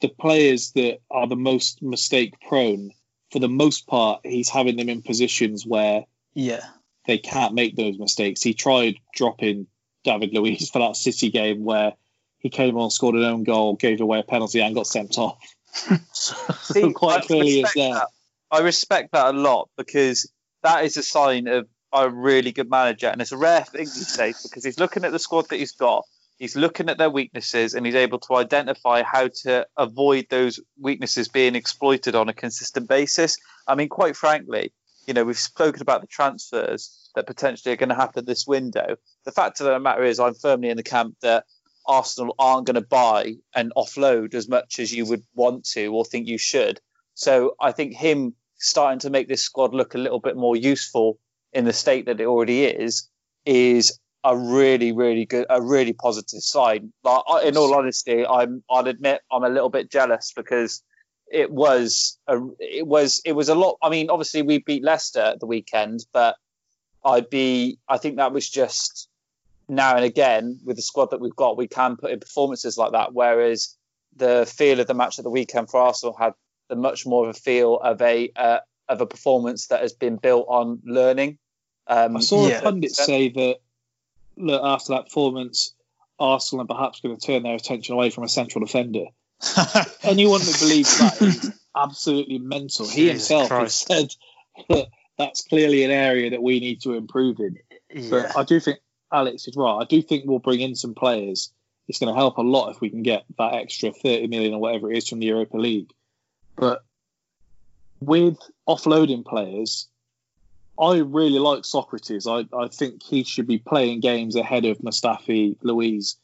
Speaker 9: the players that are the most mistake prone, for the most part, he's having them in positions where
Speaker 10: Yeah.
Speaker 9: they can't make those mistakes. He tried dropping David Luiz for that City game where he came on, scored an own goal, gave away a penalty, and got sent off. so
Speaker 12: See,
Speaker 9: quite
Speaker 12: I
Speaker 9: clearly it's
Speaker 12: respect
Speaker 9: there.
Speaker 12: that. I respect that a lot because that is a sign of a really good manager, and it's a rare thing these days because he's looking at the squad that he's got, he's looking at their weaknesses, and he's able to identify how to avoid those weaknesses being exploited on a consistent basis. I mean, quite frankly, you know, we've spoken about the transfers that potentially are going to happen this window. The fact of the matter is, I'm firmly in the camp that Arsenal aren't going to buy and offload as much as you would want to or think you should. So I think him starting to make this squad look a little bit more useful in the state that it already is is a really, really good, a really positive sign. Like, in all honesty, I'm, I'll admit I'm a little bit jealous because it was, a, it was, it was a lot. I mean, obviously we beat Leicester at the weekend, but I'd be, I think that was just now and again with the squad that we've got, we can put in performances like that. Whereas the feel of the match at the weekend for Arsenal had the much more of a feel of a uh, of a performance that has been built on learning. Um,
Speaker 9: I saw
Speaker 10: Yeah.
Speaker 9: a pundit say that look, after that performance, Arsenal are perhaps going to turn their attention away from a central defender. Anyone who believes that is absolutely mental. He
Speaker 10: Jesus
Speaker 9: himself
Speaker 10: Christ.
Speaker 9: has said that that's clearly an area that we need to improve in.
Speaker 10: yeah.
Speaker 9: But I do think Alex is right. I do think we'll bring in some players. It's going to help a lot if we can get that extra 30 million or whatever it is from the Europa League. But with offloading players, I really like Sokratis. I, I think he should be playing games ahead of Mustafi Luiz.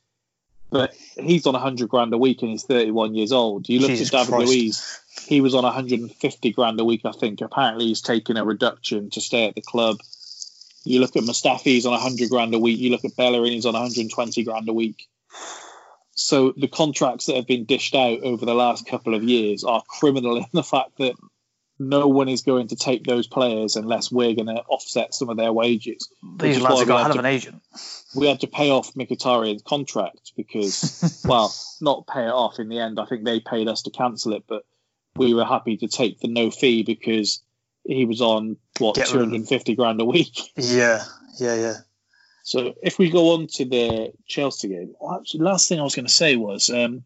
Speaker 9: But he's on 100 grand a week and he's 31 years old. You look
Speaker 10: Jesus
Speaker 9: at David
Speaker 10: Christ.
Speaker 9: Luiz, he was on 150 grand a week, I think. Apparently, he's taking a reduction to stay at the club. You look at Mustafi, he's on 100 grand a week. You look at Bellerin, he's on 120 grand a week. So the contracts that have been dished out over the last couple of years are criminal in the fact that no one is going to take those players unless we're going to offset some of their wages.
Speaker 10: These lads have
Speaker 9: we
Speaker 10: got hell of
Speaker 9: to-
Speaker 10: an agent.
Speaker 9: we had to pay off Mkhitaryan's contract because, well, not pay it off in the end. I think they paid us to cancel it, but we were happy to take the no fee because he was on what
Speaker 10: Get rid
Speaker 9: 250 grand a week.
Speaker 10: Yeah, yeah, yeah.
Speaker 9: So if we go on to the Chelsea game, well, actually, last thing I was going to say was um,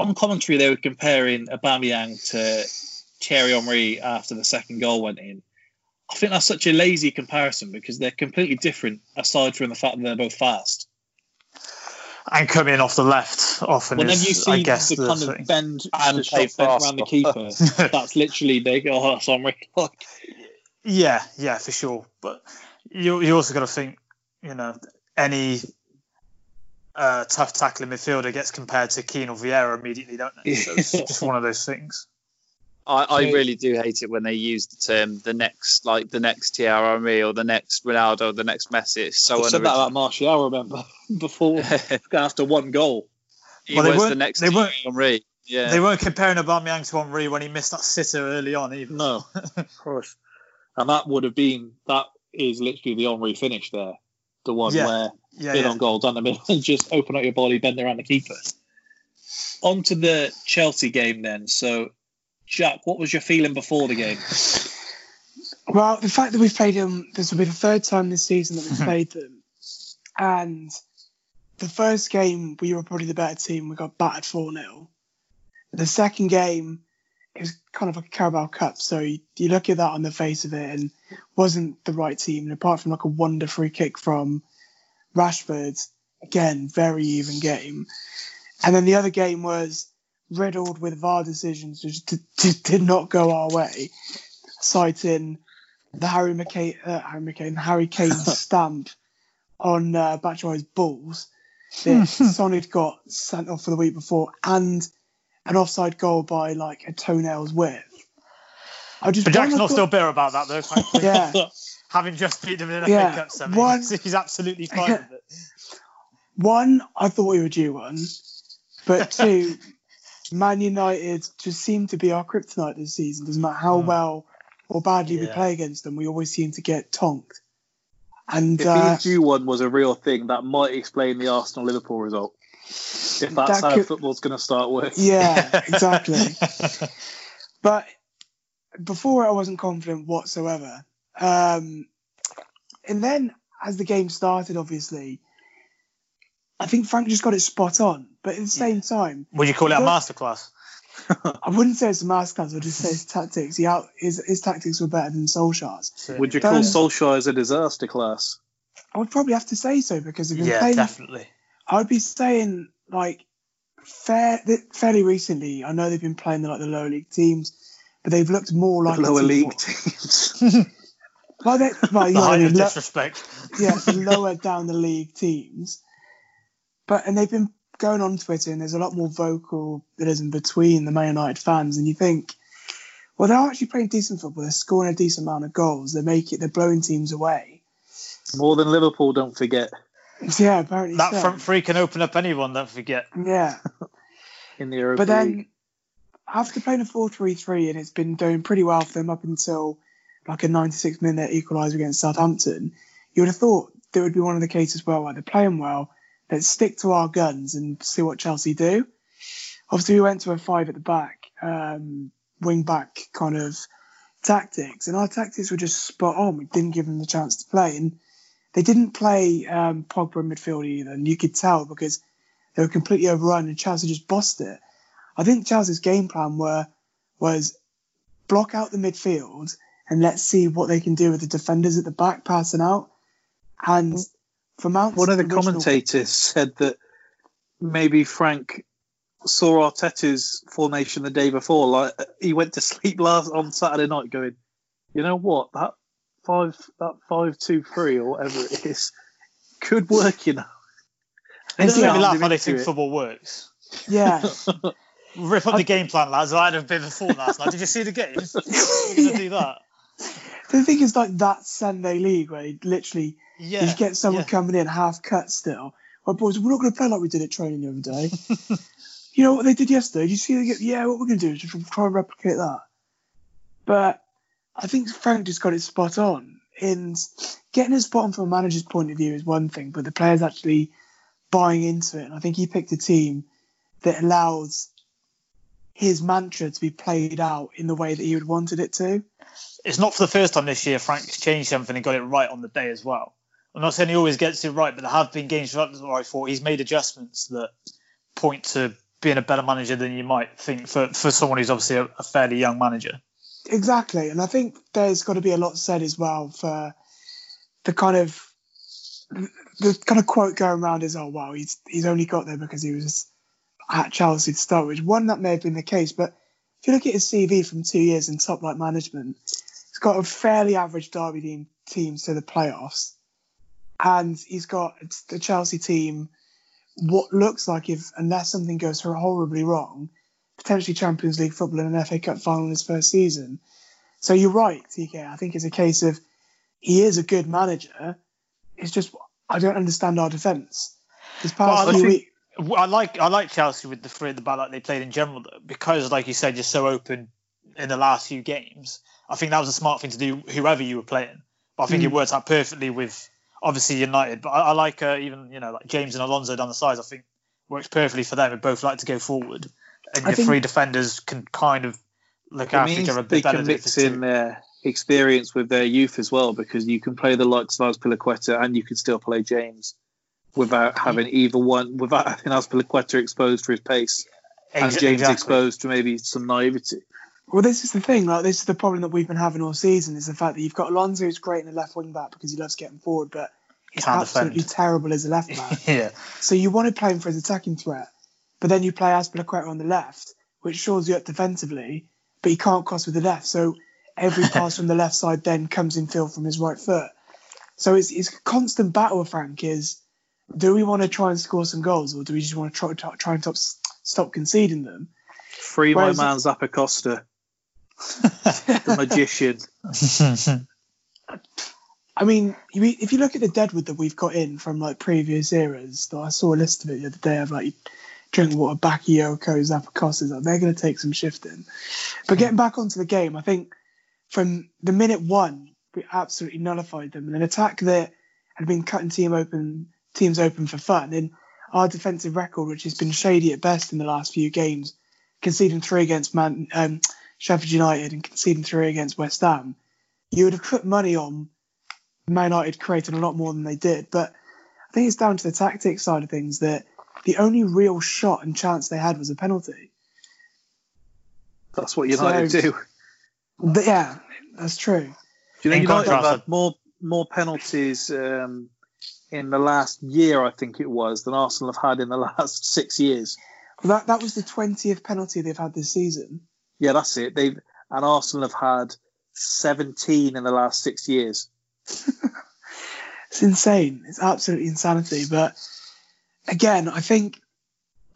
Speaker 9: on commentary they were comparing Aubameyang to Thierry Henry after the second goal went in. I think that's such a lazy comparison because they're completely different aside from the fact that they're both fast.
Speaker 10: And coming in off the left often
Speaker 9: Well,
Speaker 10: is,
Speaker 9: you see
Speaker 10: I guess,
Speaker 9: the
Speaker 10: the
Speaker 9: kind
Speaker 10: thing.
Speaker 9: of bend
Speaker 12: And
Speaker 9: the
Speaker 12: play
Speaker 9: shot
Speaker 12: fast.
Speaker 9: around the keeper. that's literally they go, oh, that's Henry.
Speaker 10: Yeah, yeah, for sure. But you you also got to think, you know, any uh, tough tackling midfielder gets compared to Keane or Vieira immediately, don't they? So it's just one of those things.
Speaker 12: I, I really do hate it when they use the term the next, like the next Thierry Henry or the next Ronaldo, or the next Messi. It's so
Speaker 9: I said that
Speaker 12: unoriginal.
Speaker 9: about Martial, remember? Before, after one goal.
Speaker 12: he
Speaker 10: Well, they
Speaker 12: was the
Speaker 10: weren't-
Speaker 12: next
Speaker 10: they weren't-
Speaker 12: Thierry Henry. Yeah.
Speaker 10: They weren't comparing Aubameyang to Henry when he missed that sitter early on even.
Speaker 9: No, of course. And that would have been that is literally the Henry finish there, the one
Speaker 10: Yeah.
Speaker 9: where
Speaker 10: Yeah,
Speaker 9: in
Speaker 10: yeah.
Speaker 9: on goal down the middle and just open up your body, bend around the keeper. On to the Chelsea game then. So, Jack, what was your feeling before the game?
Speaker 11: Well, the fact that we've played them, this will be the third time this season that we've played them. And the first game, we were probably the better team. We got battered 4 0. The second game, it was kind of like a Carabao Cup. So you, you look at that on the face of it and wasn't the right team. And apart from like a wonder free kick from Rashford, again, very even game. And then the other game was riddled with VAR decisions, which did, did, did not go our way, citing the Harry McCain, uh, Harry McCain, Harry Kane stamp on uh, Batshuayi's balls that Sonid got sent off for the week before, and an offside goal by like a toenail's width. I just
Speaker 10: But Jack's not
Speaker 11: thought-
Speaker 10: still bitter about that though.
Speaker 11: Yeah.
Speaker 10: Having just beat them in an
Speaker 11: Yeah,
Speaker 10: FA Cup semi,
Speaker 11: one-
Speaker 10: he's absolutely fine with it.
Speaker 11: One, I thought we were due one, but two, Man United just seem to be our kryptonite this season. Doesn't matter how well or badly we play against them, we always seem to get tonked. And
Speaker 9: If
Speaker 11: uh,
Speaker 9: being due one was a real thing, that might explain the Arsenal Liverpool result. If that's
Speaker 11: That
Speaker 9: how
Speaker 11: could-
Speaker 9: football's going to start working.
Speaker 11: yeah, exactly. but before I wasn't confident whatsoever. Um, and then as the game started, obviously, I think Frank just got it spot on. But at the same time,
Speaker 10: Would you call it a
Speaker 11: But-
Speaker 10: masterclass?
Speaker 11: I wouldn't say it's a masterclass. I'd just say his tactics. He out his, his tactics were better than Solskjaer's.
Speaker 9: Would you
Speaker 11: Don't-
Speaker 9: call Solskjaer a disaster class?
Speaker 11: I would probably have to say so because they've been
Speaker 10: Yeah,
Speaker 11: playing.
Speaker 10: definitely.
Speaker 11: I would be saying like fair, th- fairly recently. I know they've been playing the, like the lower league teams, but they've looked more like a
Speaker 9: Lower league
Speaker 11: more-
Speaker 9: teams.
Speaker 11: Well, they, well, you
Speaker 10: The
Speaker 11: know what
Speaker 10: height of
Speaker 11: lo-
Speaker 10: disrespect.
Speaker 11: yeah, lower down the league teams. But and they've been going on Twitter, and there's a lot more vocalism between the Man United fans, and you think, well, they're actually playing decent football. They're scoring a decent amount of goals. They make it. They're blowing teams away.
Speaker 9: More than Liverpool, don't forget,
Speaker 11: Yeah, apparently
Speaker 10: That
Speaker 11: so.
Speaker 10: front three can open up anyone, don't forget.
Speaker 11: Yeah,
Speaker 9: in the Europa
Speaker 11: but then after playing a 4-3-3, and it's been doing pretty well for them up until like a 96 minute equaliser against Southampton, you would have thought there would be one of the cases where they're playing well. Let's stick to our guns and see what Chelsea do. Obviously, we went to a five at the back, um, wing back kind of tactics, and our tactics were just spot on. We didn't give them the chance to play, and they didn't play um, Pogba in midfield either, and you could tell because they were completely overrun, and Chelsea just bossed it. I think Chelsea's game plan were was block out the midfield and let's see what they can do with the defenders at the back passing out. And for Mount,
Speaker 9: One of the commentators said that maybe Frank saw Arteta's formation the day before. Like he went to sleep last on Saturday night, going, you know what, that five, that five two three or whatever it is, could work. You know,
Speaker 10: It's
Speaker 9: Yeah.
Speaker 10: make me laugh how they think
Speaker 9: it.
Speaker 10: football works.
Speaker 11: Yeah,
Speaker 10: Rip up the game plan, lads. I had a bit of a thought last night. Did you see the game? We're going to do that.
Speaker 11: The thing is like that Sunday league where you literally
Speaker 10: Yeah.
Speaker 11: you get someone
Speaker 10: yeah.
Speaker 11: coming in half cut still. Well, boys, we're not going to play like we did at training the other day. you know what they did yesterday? Did you see? They get, yeah, what we're going to do is just try and replicate that. But I think Frank just got it spot on. And getting it spot on from a manager's point of view is one thing, but the players actually buying into it. And I think he picked a team that allows his mantra to be played out in the way that he would wanted it to.
Speaker 10: It's not for the first time this year Frank's changed something and got it right on the day as well. I'm not saying he always gets it right, but there have been games where I thought he's made adjustments that point to being a better manager than you might think for, for someone who's obviously a, a fairly young manager.
Speaker 11: Exactly. And I think there's got to be a lot said as well for the kind of the kind of quote going around is, oh wow, he's he's only got there because he was at Chelsea to start with. One that may have been the case, but if you look at his CV from two years in top flight management, he's got a fairly average Derby team teams to the playoffs, and he's got the Chelsea team. What looks like if unless something goes horribly wrong, potentially Champions League football and an FA Cup final in his first season. So you're right, TK. I think it's a case of he is a good manager. It's just I don't understand our defence. This past
Speaker 10: well,
Speaker 11: few weeks.
Speaker 10: I like I like Chelsea with the three at the back like they played in general though, because like you said, you're so open in the last few games. I think that was a smart thing to do, whoever you were playing. But I think mm. it worked out perfectly with obviously United. But I, I like uh, even you know like James and Alonso down the sides. I think works perfectly for them. They both like to go forward, and I your three defenders can kind of look after each other a bit
Speaker 9: they
Speaker 10: better.
Speaker 9: Can mix in their experience with their youth as well, because you can play the likes of Azpilicueta and you can still play James without having either one, without having Azpilicueta exposed for his pace and James exactly. exposed to maybe some naivety.
Speaker 11: Well, this is the thing. Like, this is the problem that we've been having all season is the fact that you've got Alonso who's great in the left wing back because he loves getting forward, but he's
Speaker 10: Can't
Speaker 11: absolutely
Speaker 10: defend.
Speaker 11: terrible as a left back.
Speaker 10: yeah.
Speaker 11: So you want to play him for his attacking threat, but then you play Azpilicueta on the left, which shores you up defensively, but he can't cross with the left. So every pass from the left side then comes in field from his right foot. So it's, it's a constant battle, Frank, is do we want to try and score some goals or do we just want to try, try, try and top, stop conceding them?
Speaker 9: Free Whereas my man Zappacosta, the magician.
Speaker 11: I mean, if you look at the deadwood that we've got in from like previous eras, I saw a list of it the other day of like Drinkwater, Bakayoko, Zappacosta, like, they're going to take some shifting. But getting back onto the game, I think from the minute one, we absolutely nullified them. And an attack that had been cutting team open teams open for fun. In our defensive record, which has been shady at best in the last few games, conceding three against Man, um, Sheffield United and conceding three against West Ham, you would have put money on Man United creating a lot more than they did. But I think it's down to the tactics side of things that the only real shot and chance they had was a penalty.
Speaker 9: That's what United
Speaker 11: So-
Speaker 9: do.
Speaker 11: But yeah, that's true.
Speaker 9: Do you
Speaker 10: In
Speaker 9: think United have
Speaker 10: contrast-
Speaker 9: had more more penalties um, in the last year? I think it was than Arsenal have had in the last six years.
Speaker 11: Well, that that was the twentieth penalty they've had this season.
Speaker 9: Yeah, that's it. They've and Arsenal have had seventeen in the last six years.
Speaker 11: It's insane. It's absolutely insanity. But again, I think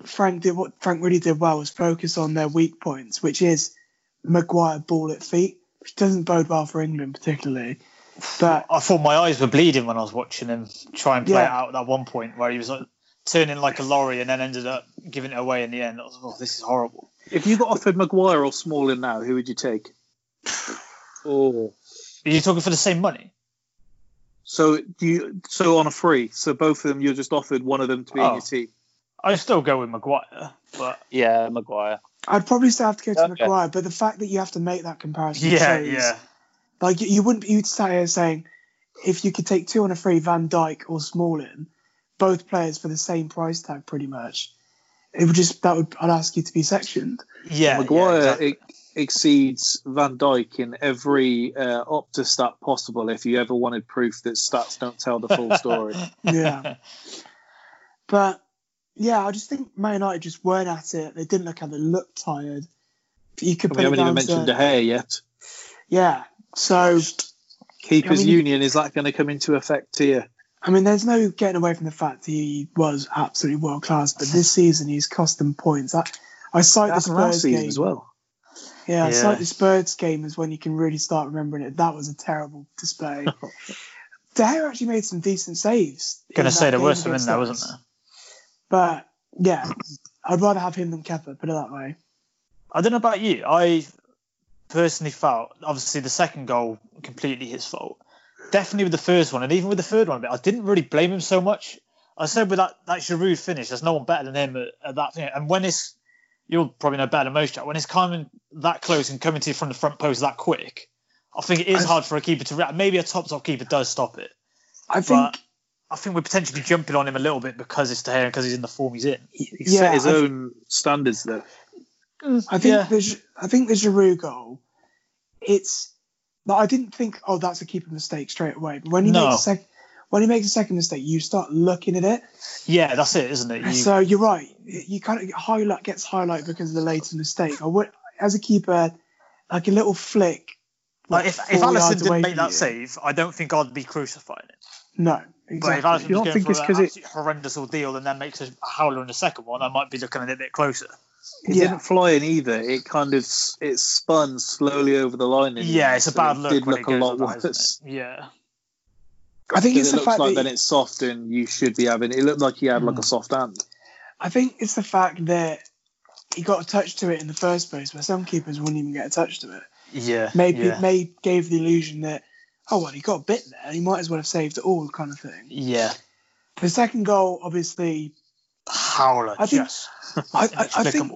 Speaker 11: Frank did what Frank really did well was focus on their weak points, which is Maguire ball at feet, which doesn't bode well for England particularly. But
Speaker 10: I thought my eyes were bleeding when I was watching him try and play
Speaker 11: Yeah.
Speaker 10: it out at that one point where he was like, turning like a lorry and then ended up giving it away in the end. I was, oh, this is horrible.
Speaker 9: If you got offered Maguire or Smalling now, who would you take? Oh,
Speaker 10: Are you talking for the same money?
Speaker 9: so do you? So on a free, so both of them, you're just offered one of them to be in
Speaker 10: Oh.
Speaker 9: your team.
Speaker 10: I still go with Maguire, but
Speaker 9: Yeah, Maguire.
Speaker 11: I'd probably still have to go to
Speaker 9: Okay.
Speaker 11: Maguire. But the fact that you have to make that comparison,
Speaker 10: yeah,
Speaker 11: shows-
Speaker 10: yeah.
Speaker 11: Like you, you wouldn't you'd sat here saying if you could take two on a free, Van Dijk or Smalling, both players for the same price tag, pretty much. It would just that would I'd ask you to be sectioned.
Speaker 10: Yeah,
Speaker 9: Maguire
Speaker 10: yeah, exactly.
Speaker 9: ex- exceeds Van Dijk in every uh, Opta stat possible. If you ever wanted proof that stats don't tell the full story,
Speaker 11: Yeah. But yeah, I just think Man United just weren't at it. They didn't look how they looked tired. You could
Speaker 9: we
Speaker 11: put it
Speaker 9: haven't even mentioned
Speaker 11: to,
Speaker 9: De Gea yet.
Speaker 11: yeah. So
Speaker 9: Keepers
Speaker 11: I mean-
Speaker 9: union is that going to come into effect here?
Speaker 11: I mean, there's no getting away from the fact he was absolutely world class, but this season he's cost them points. I, I cite the
Speaker 9: That's last
Speaker 11: Spurs
Speaker 9: season
Speaker 11: game
Speaker 9: as well.
Speaker 11: Yeah, I cite the Spurs game as when you can really start remembering it. That was a terrible display. De Gea actually made some decent saves.
Speaker 10: Gonna say
Speaker 11: that
Speaker 10: there
Speaker 11: game
Speaker 10: were some in there, wasn't there?
Speaker 11: But yeah, I'd rather have him than Kepa. Put it that way.
Speaker 10: I don't know about you. I personally felt obviously the second goal completely his fault. Definitely with the first one, and even with the third one, but I didn't really blame him so much. I said with that that Giroud finish, there's no one better than him at, at that thing. And when it's you'll probably know better than most, Jack. When it's coming that close and coming to you from the front post that quick, I think it is
Speaker 11: I-
Speaker 10: hard for a keeper to react. Maybe a top top keeper does stop it.
Speaker 11: I think.
Speaker 10: I think we're potentially jumping on him a little bit because it's there because he's in the form he's in.
Speaker 9: He
Speaker 11: Yeah,
Speaker 9: set his
Speaker 11: I th-
Speaker 9: own standards though.
Speaker 11: I think
Speaker 10: Yeah.
Speaker 11: the I think the Giroud goal, it's. But I didn't think, oh, that's a keeper mistake straight away. But when he
Speaker 10: No.
Speaker 11: makes a sec, when he makes a second mistake, you start looking at it.
Speaker 10: Yeah, that's it, isn't it? You,
Speaker 11: So you're right. You kind of highlight gets highlight because of the later mistake. I would, as a keeper, like a little flick.
Speaker 10: like if, if
Speaker 11: Alisson
Speaker 10: didn't make that save, I don't think I'd be crucifying it.
Speaker 11: No, Exactly.
Speaker 10: But if
Speaker 11: exactly.
Speaker 10: Alisson
Speaker 1: You
Speaker 10: was
Speaker 1: don't
Speaker 10: going
Speaker 1: think it's
Speaker 10: an
Speaker 1: 'cause it-
Speaker 10: horrendous ordeal and then makes a howler in the second one, I might be looking at it a bit closer.
Speaker 9: It
Speaker 11: Yeah.
Speaker 9: didn't fly in either. It kind of it spun slowly over the line. in
Speaker 10: Yeah,
Speaker 9: end,
Speaker 10: it's a
Speaker 9: so
Speaker 10: bad
Speaker 9: it
Speaker 10: look
Speaker 9: Did look
Speaker 10: it
Speaker 9: a lot
Speaker 10: like that,
Speaker 9: worse.
Speaker 10: Yeah.
Speaker 11: I think it's
Speaker 9: it
Speaker 11: the
Speaker 9: looks
Speaker 11: fact
Speaker 9: like
Speaker 11: that
Speaker 9: then it's soft and you should be having. It looked like he had like a
Speaker 10: Mm.
Speaker 9: soft hand.
Speaker 11: I think it's the fact that he got a touch to it in the first place, where some keepers wouldn't even get a touch to it.
Speaker 10: Yeah.
Speaker 11: Maybe
Speaker 10: yeah.
Speaker 11: may gave the illusion that, oh well, he got a bit there. He might as well have saved it all, kind of thing.
Speaker 10: Yeah.
Speaker 11: The second goal, obviously,
Speaker 10: Howler.
Speaker 11: I think-
Speaker 10: just
Speaker 11: I, I, I think.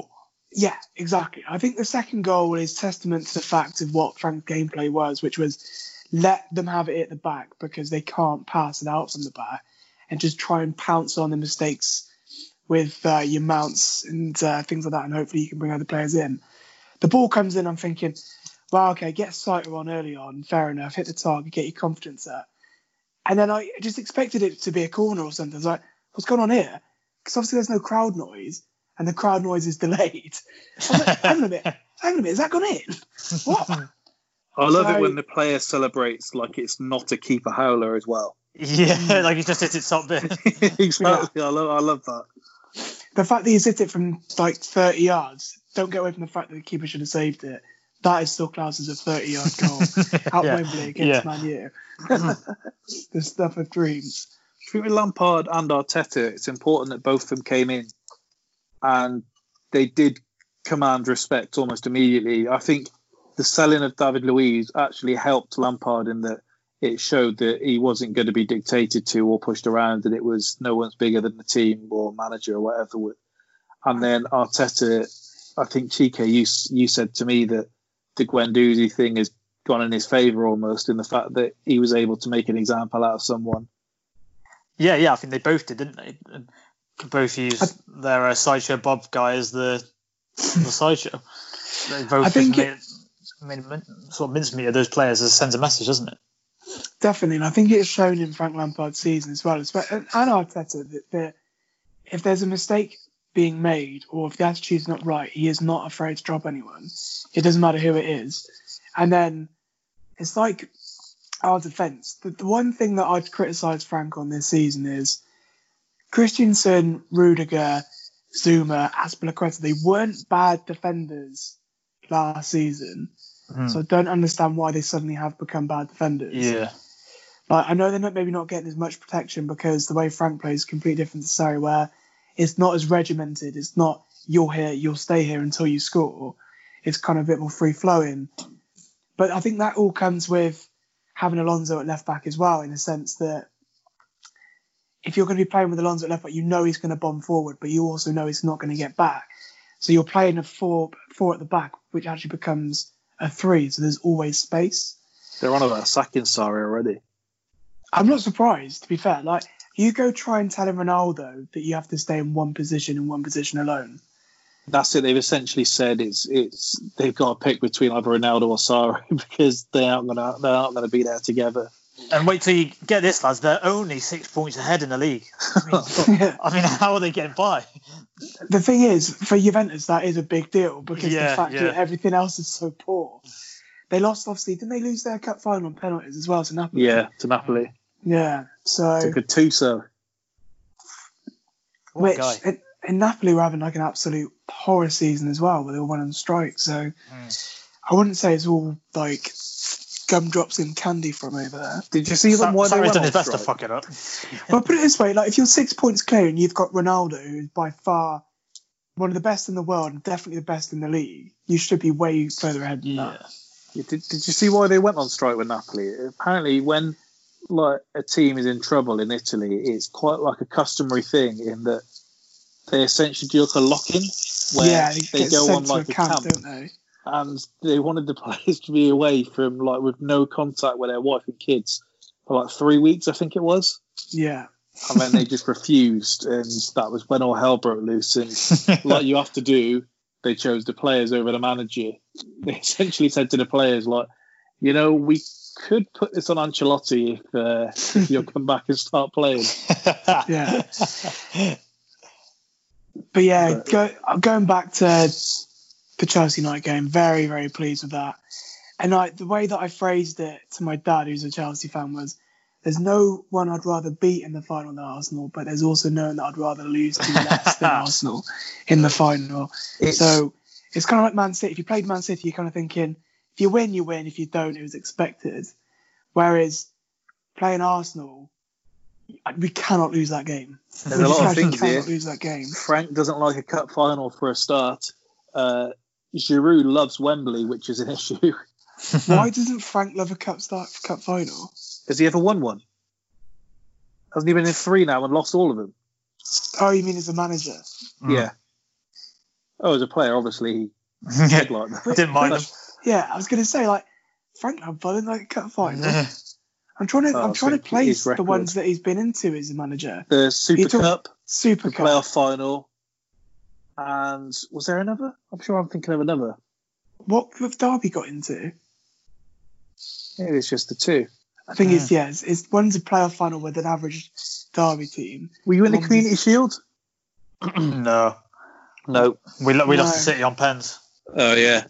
Speaker 11: Yeah, exactly. I think the second goal is testament to the fact of what Frank's gameplay was, which was let them have it at the back because they can't pass it out from the back and just try and pounce on the mistakes with uh, your mounts and uh, things like that, and hopefully you can bring other players in. The ball comes in, I'm thinking, well, okay, get Sighter on early on, fair enough, hit the target, get your confidence up. And then I just expected it to be a corner or something. I was like, what's going on here? Because obviously there's no crowd noise, and the crowd noise is delayed. I was like, hang on a minute, hang on a minute, is that gone in? What?
Speaker 9: I love
Speaker 11: So-
Speaker 9: it when the player celebrates like it's not a keeper howler as well.
Speaker 10: Yeah, hmm. like he just hit it top bit.
Speaker 9: exactly. I love. I love that.
Speaker 11: the fact that he's hit it from like 30 yards, don't get away from the fact that the keeper should have saved it. That is still classed as a 30 yard goal out
Speaker 10: Yeah.
Speaker 11: Wembley against
Speaker 10: Yeah.
Speaker 11: Man U. Mm. the stuff of dreams.
Speaker 9: With Lampard and Arteta, it's important that both of them came in and they did command respect almost immediately. I think the selling of David Luiz actually helped Lampard in that it showed that he wasn't going to be dictated to or pushed around, and it was no one's bigger than the team or manager or whatever. And then Arteta, I think Chike, you you said to me that the Guendouzi thing has gone in his favour almost in the fact that he was able to make an example out of someone.
Speaker 10: Yeah, yeah, I think they both did, didn't they? And Both used their uh, sideshow Bob guy as the the sideshow. They both
Speaker 11: I think
Speaker 10: made, made, sort of mincemeat of those players as sends a message, doesn't it?
Speaker 11: Definitely, and I think it's shown in Frank Lampard's season as well, espe- and and Arteta, that, that if there's a mistake being made or if the attitude's not right, he is not afraid to drop anyone. It doesn't matter who it is. And then it's like our defence. The, the one thing that I'd criticise Frank on this season is Christensen, Rudiger, Zouma, Azpilicueta, they weren't bad defenders last season.
Speaker 10: Mhm.
Speaker 11: So I don't understand why they suddenly have become bad defenders.
Speaker 10: Yeah.
Speaker 11: Like I know they're not maybe not getting as much protection because the way Frank plays is completely different to Sarri, where it's not as regimented. It's not you're here, you'll stay here until you score. It's kind of a bit more free flowing. But I think that all comes with having Alonso at left back as well, in the sense that if you're going to be playing with Alonso at left back, you know he's going to bomb forward, but you also know he's not going to get back. So you're playing a four four at the back, which actually becomes a three. So there's always space.
Speaker 9: They're on about a sacking Sarri already.
Speaker 11: I'm not surprised, to be fair. Like, you go try and tell him Ronaldo that you have to stay in one position and one position alone.
Speaker 9: That's it. They've essentially said it's it's they've got to pick between either Ronaldo or Sarri because they aren't gonna they aren't gonna be there together.
Speaker 10: And wait till you get this, lads. They're only six points ahead in the league. I mean, I mean how are they getting by?
Speaker 11: The thing is, for Juventus, that is a big deal because
Speaker 10: Yeah,
Speaker 11: the fact
Speaker 10: yeah.
Speaker 11: that everything else is so poor. They lost, obviously, didn't they lose their cup final on penalties as well to Napoli?
Speaker 9: Yeah, to Napoli.
Speaker 11: Yeah. So,
Speaker 9: To Gattuso.
Speaker 10: What a
Speaker 11: which
Speaker 10: guy.
Speaker 11: In, in Napoli were having like an absolute horror season as well, where they were went on strike. So, hmm. I wouldn't say it's all like gumdrops and candy from over there.
Speaker 9: Did you see
Speaker 10: Sa-
Speaker 9: them when they
Speaker 10: Sarri's
Speaker 9: went
Speaker 10: done
Speaker 9: on
Speaker 10: his best to fuck it up.
Speaker 11: Well, put it this way: like if you're six points clear and you've got Ronaldo, who's by far one of the best in the world and definitely the best in the league, you should be way further ahead than
Speaker 10: Yeah.
Speaker 11: that.
Speaker 9: Yeah, Did, did you see why they went on strike with Napoli? Apparently, when like a team is in trouble in Italy, it's quite like a customary thing in that they essentially do like a lock-in where
Speaker 11: yeah, they,
Speaker 9: go on like
Speaker 11: a camp,
Speaker 9: camp,
Speaker 11: don't they?
Speaker 9: and they wanted the players to be away from like with no contact with their wife and kids for like three weeks, I think it was.
Speaker 11: Yeah.
Speaker 9: and then they just refused, and that was when all hell broke loose. And like you have to do, they chose the players over the manager. They essentially said to the players, like, you know, we could put this on Ancelotti if, uh, if you'll come back and start playing.
Speaker 11: Yeah. But yeah, go, going back to the Chelsea night game, very, very pleased with that. And I, the way that I phrased it to my dad, who's a Chelsea fan, was there's no one I'd rather beat in the final than Arsenal, but there's also no one that I'd rather lose to less than Arsenal in the final. so it's kind of like Man City. If you played Man City, you're kind of thinking, if you win, you win. If you don't, it was expected. Whereas playing Arsenal, we cannot lose that game.
Speaker 9: There's
Speaker 11: we
Speaker 9: a lot of
Speaker 11: actually
Speaker 9: things
Speaker 11: cannot
Speaker 9: here.
Speaker 11: lose that game.
Speaker 9: Frank doesn't like a cup final for a start. Uh, Giroud loves Wembley, which is an issue.
Speaker 11: Why doesn't Frank love a cup start cup final?
Speaker 9: Has he ever won one? Hasn't he been in three now and lost all of them?
Speaker 11: Oh, you mean as a manager?
Speaker 9: Yeah. Oh, as a player, obviously, he did like that.
Speaker 10: Didn't mind him.
Speaker 11: Yeah, I was going to say like Frank Lampard in like a cup final. I'm trying to
Speaker 9: Oh,
Speaker 11: I'm trying
Speaker 9: so
Speaker 11: to place the ones that he's been into as a manager.
Speaker 9: The Super
Speaker 11: He took-
Speaker 9: Cup,
Speaker 11: Super
Speaker 9: the
Speaker 11: Cup.
Speaker 9: playoff final, and was there another? I'm sure I'm thinking of another.
Speaker 11: What have Derby got into?
Speaker 9: Maybe it's just the two.
Speaker 11: I think it's hmm. yeah, it's, it's one's a playoff final with an average Derby team.
Speaker 9: Were you in the
Speaker 11: One's
Speaker 9: Community Shield?
Speaker 10: no.
Speaker 12: No.
Speaker 10: We, lo- we lost
Speaker 11: No.
Speaker 10: to City on pens.
Speaker 9: Oh yeah.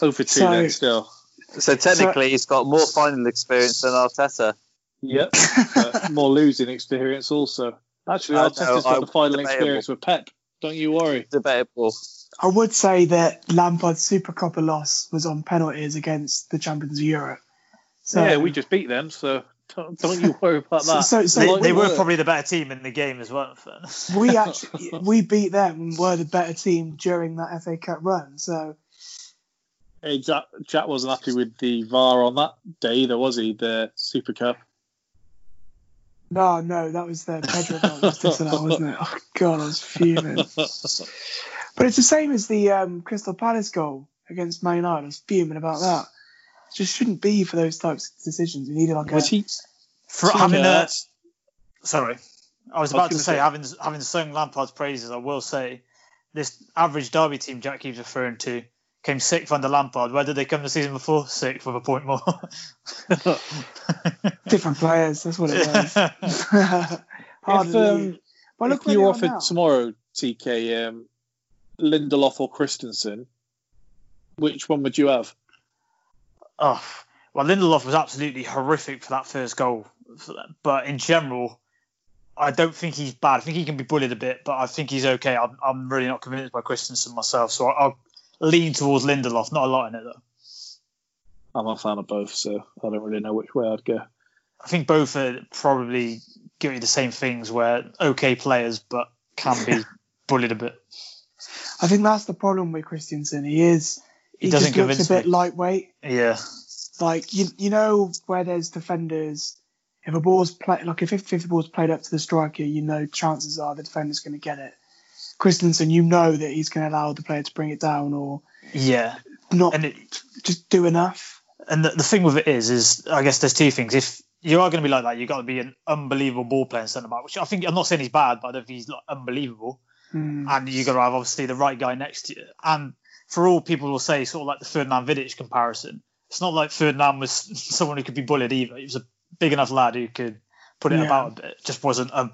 Speaker 9: Over two
Speaker 11: So-
Speaker 9: then still.
Speaker 12: So technically, he's got more final experience than Arteta.
Speaker 9: Yep. but uh, more losing experience also. Actually,
Speaker 12: I know,
Speaker 9: Arteta's
Speaker 12: I-
Speaker 9: got the final
Speaker 12: debatable.
Speaker 9: experience with Pep. Don't you worry.
Speaker 12: Debatable.
Speaker 11: I would say that Lampard's Super Cup loss was on penalties against the champions of Europe. So
Speaker 9: yeah, we just beat them, so don't, don't you worry about that.
Speaker 11: so- so
Speaker 10: They, they were
Speaker 11: were.
Speaker 10: probably the better team in the game as well.
Speaker 11: we actually we beat them and were the better team during that FA Cup run. So
Speaker 9: Hey, Jack, Jack wasn't happy with the VAR on that day either, was he? The Super Cup.
Speaker 11: no, no, that was the Pedro that was wasn't it? Oh god, I was fuming. But it's the same as the um, Crystal Palace goal against Man United. I was fuming about that. It just shouldn't be for those types of decisions. We needed like a
Speaker 9: Was he?
Speaker 10: For having a, sorry, I was
Speaker 9: I was
Speaker 10: about to
Speaker 9: gonna
Speaker 10: say,
Speaker 9: say-
Speaker 10: having having sung Lampard's praises, I will say this average Derby team Jack keeps referring to came sixth under Lampard. Where did they come the season before? Sixth with a point more.
Speaker 11: different players. That's what it was. Hard
Speaker 9: If, um,
Speaker 11: believe. Well, look
Speaker 9: if you
Speaker 11: they
Speaker 9: offered
Speaker 11: now.
Speaker 9: tomorrow, TK, um, Lindelof or Christensen, which one would you have?
Speaker 10: oh, well, Lindelof was absolutely horrific for that first goal. But in general, I don't think he's bad. I think he can be bullied a bit, but I think he's okay. I'm, I'm really not convinced by Christensen myself, so I'll lean towards Lindelof. Not a lot in it though.
Speaker 9: I'm a fan of both, so I don't really know which way I'd go.
Speaker 10: I think both are probably guilty of the same things, where okay players but can be bullied a bit.
Speaker 11: I think that's the problem with Christensen. He is.
Speaker 10: He
Speaker 11: He,
Speaker 10: doesn't
Speaker 11: just looks a bit
Speaker 10: me.
Speaker 11: lightweight.
Speaker 10: Yeah,
Speaker 11: Like you, you know where there's defenders. If a ball's play, like if 50 ball's played up to the striker, you know chances are the defender's going to get it. Christensen, you know that he's going to allow the player to bring it down or
Speaker 10: yeah.
Speaker 11: not
Speaker 10: And it,
Speaker 11: just do enough.
Speaker 10: and the, the thing with it is, is I guess there's two things. If you are going to be like that, you've got to be an unbelievable ball playing centre back, which I think I'm not saying he's bad, but I don't think he's like unbelievable.
Speaker 11: Hmm.
Speaker 10: And you've got to have obviously the right guy next to you. And for all people will say, sort of like the Ferdinand Vidic comparison, it's not like Ferdinand was someone who could be bullied either. He was a big enough lad who could put it
Speaker 11: Yeah.
Speaker 10: about a bit. Just wasn't a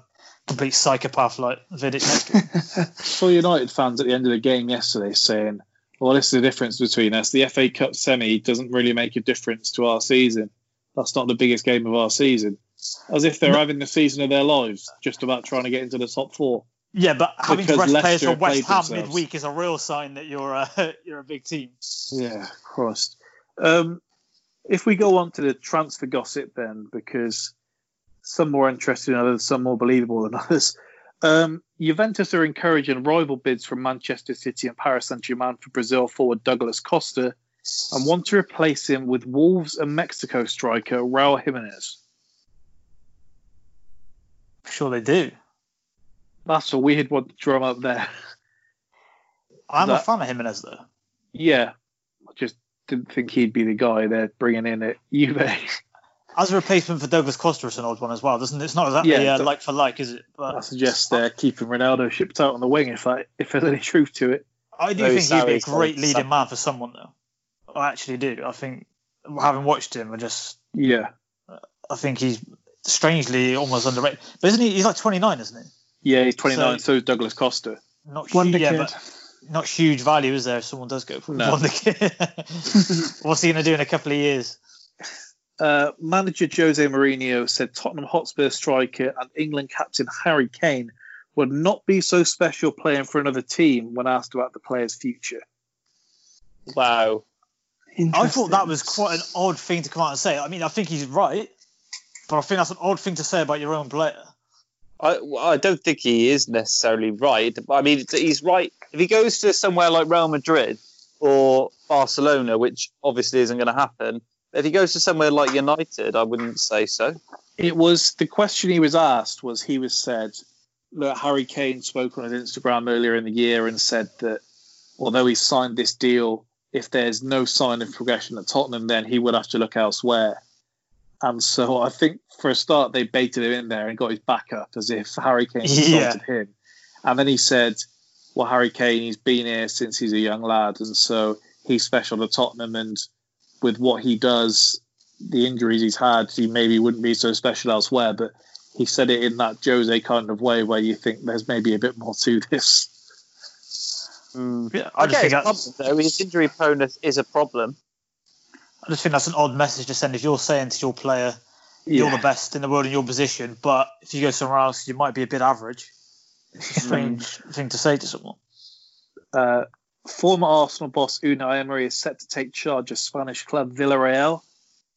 Speaker 10: complete psychopath like Vidic next to him.
Speaker 9: saw United fans at the end of the game yesterday saying, "Well, this is the difference between us. The FA Cup semi doesn't really make a difference to our season. That's not the biggest game of our season." As if they're having the season of their lives, just about trying to get into the top four.
Speaker 10: Yeah, but having
Speaker 9: Because
Speaker 10: rest players from West Ham
Speaker 9: themselves.
Speaker 10: midweek is a real sign that you're a you're a big team.
Speaker 9: Yeah, Christ. Um, if we go on to the transfer gossip then, because some more interesting than others, some more believable than others. Um, Juventus are encouraging rival bids from Manchester City and Paris Saint-Germain for Brazil forward Douglas Costa and want to replace him with Wolves and Mexico striker Raul Jimenez.
Speaker 10: Sure, they do.
Speaker 9: That's a weird one to drum up there.
Speaker 10: I'm a fan of Jimenez though.
Speaker 9: Yeah, I just didn't think he'd be the guy they're bringing in at Juve.
Speaker 10: As a replacement for Douglas Costa, it's an odd one as well, doesn't it? It's not exactly
Speaker 9: Yeah,
Speaker 10: uh, like for like, is it? But, I
Speaker 9: suggest they're keeping Ronaldo shipped out on the wing if I, if there's any truth to it.
Speaker 10: I do
Speaker 12: Those
Speaker 10: think he'd be a great leading
Speaker 12: suck.
Speaker 10: man for someone though. I actually do. I think having watched him, I just
Speaker 9: Yeah,
Speaker 10: I think he's strangely almost underrated. But isn't he? He's like 29, isn't he?
Speaker 9: yeah, he's 29.
Speaker 10: So-
Speaker 9: So, is Douglas Costa.
Speaker 10: Not
Speaker 11: Wonder
Speaker 10: huge, yeah,
Speaker 11: kid.
Speaker 10: but not huge value, is there? If someone does go for
Speaker 9: No.
Speaker 10: Wonder Kid. What's he going to do in a couple of years?
Speaker 9: Uh, manager Jose Mourinho said Tottenham Hotspur striker and England captain Harry Kane would not be so special playing for another team when asked about the player's future.
Speaker 12: Wow.
Speaker 10: I thought that was quite an odd thing to come out and say. I mean, I think he's right, but I think that's an odd thing to say about your own player.
Speaker 12: I, well, I don't think he is necessarily right. I mean, he's right. If he goes to somewhere like Real Madrid or Barcelona, which obviously isn't going to happen, if he goes to somewhere like United, I wouldn't say so.
Speaker 9: It was the question he was asked was he was said, look, Harry Kane spoke on his Instagram earlier in the year and said that although he signed this deal, if there's no sign of progression at Tottenham, then he would have to look elsewhere. And so I think for a start they baited him in there and got his back up as if Harry Kane
Speaker 10: Yeah.
Speaker 9: insulted him. And then he said, Well, Harry Kane, he's been here since he's a young lad, and so he's special to Tottenham and with what he does, the injuries he's had, he maybe wouldn't be so special elsewhere. But he said it in that Jose kind of way where you think there's maybe a bit more to this.
Speaker 10: Yeah,
Speaker 12: I,
Speaker 10: I just
Speaker 12: get
Speaker 10: think
Speaker 12: his
Speaker 10: that's,
Speaker 12: problem, though. His injury proneness is a problem.
Speaker 10: I just think that's an odd message to send if you're saying to your player, you're the best in the world in your position, but if you go somewhere else, you might be a bit average. It's a strange thing to say to someone.
Speaker 9: Uh, former Arsenal boss Unai Emery is set to take charge of Spanish club Villarreal.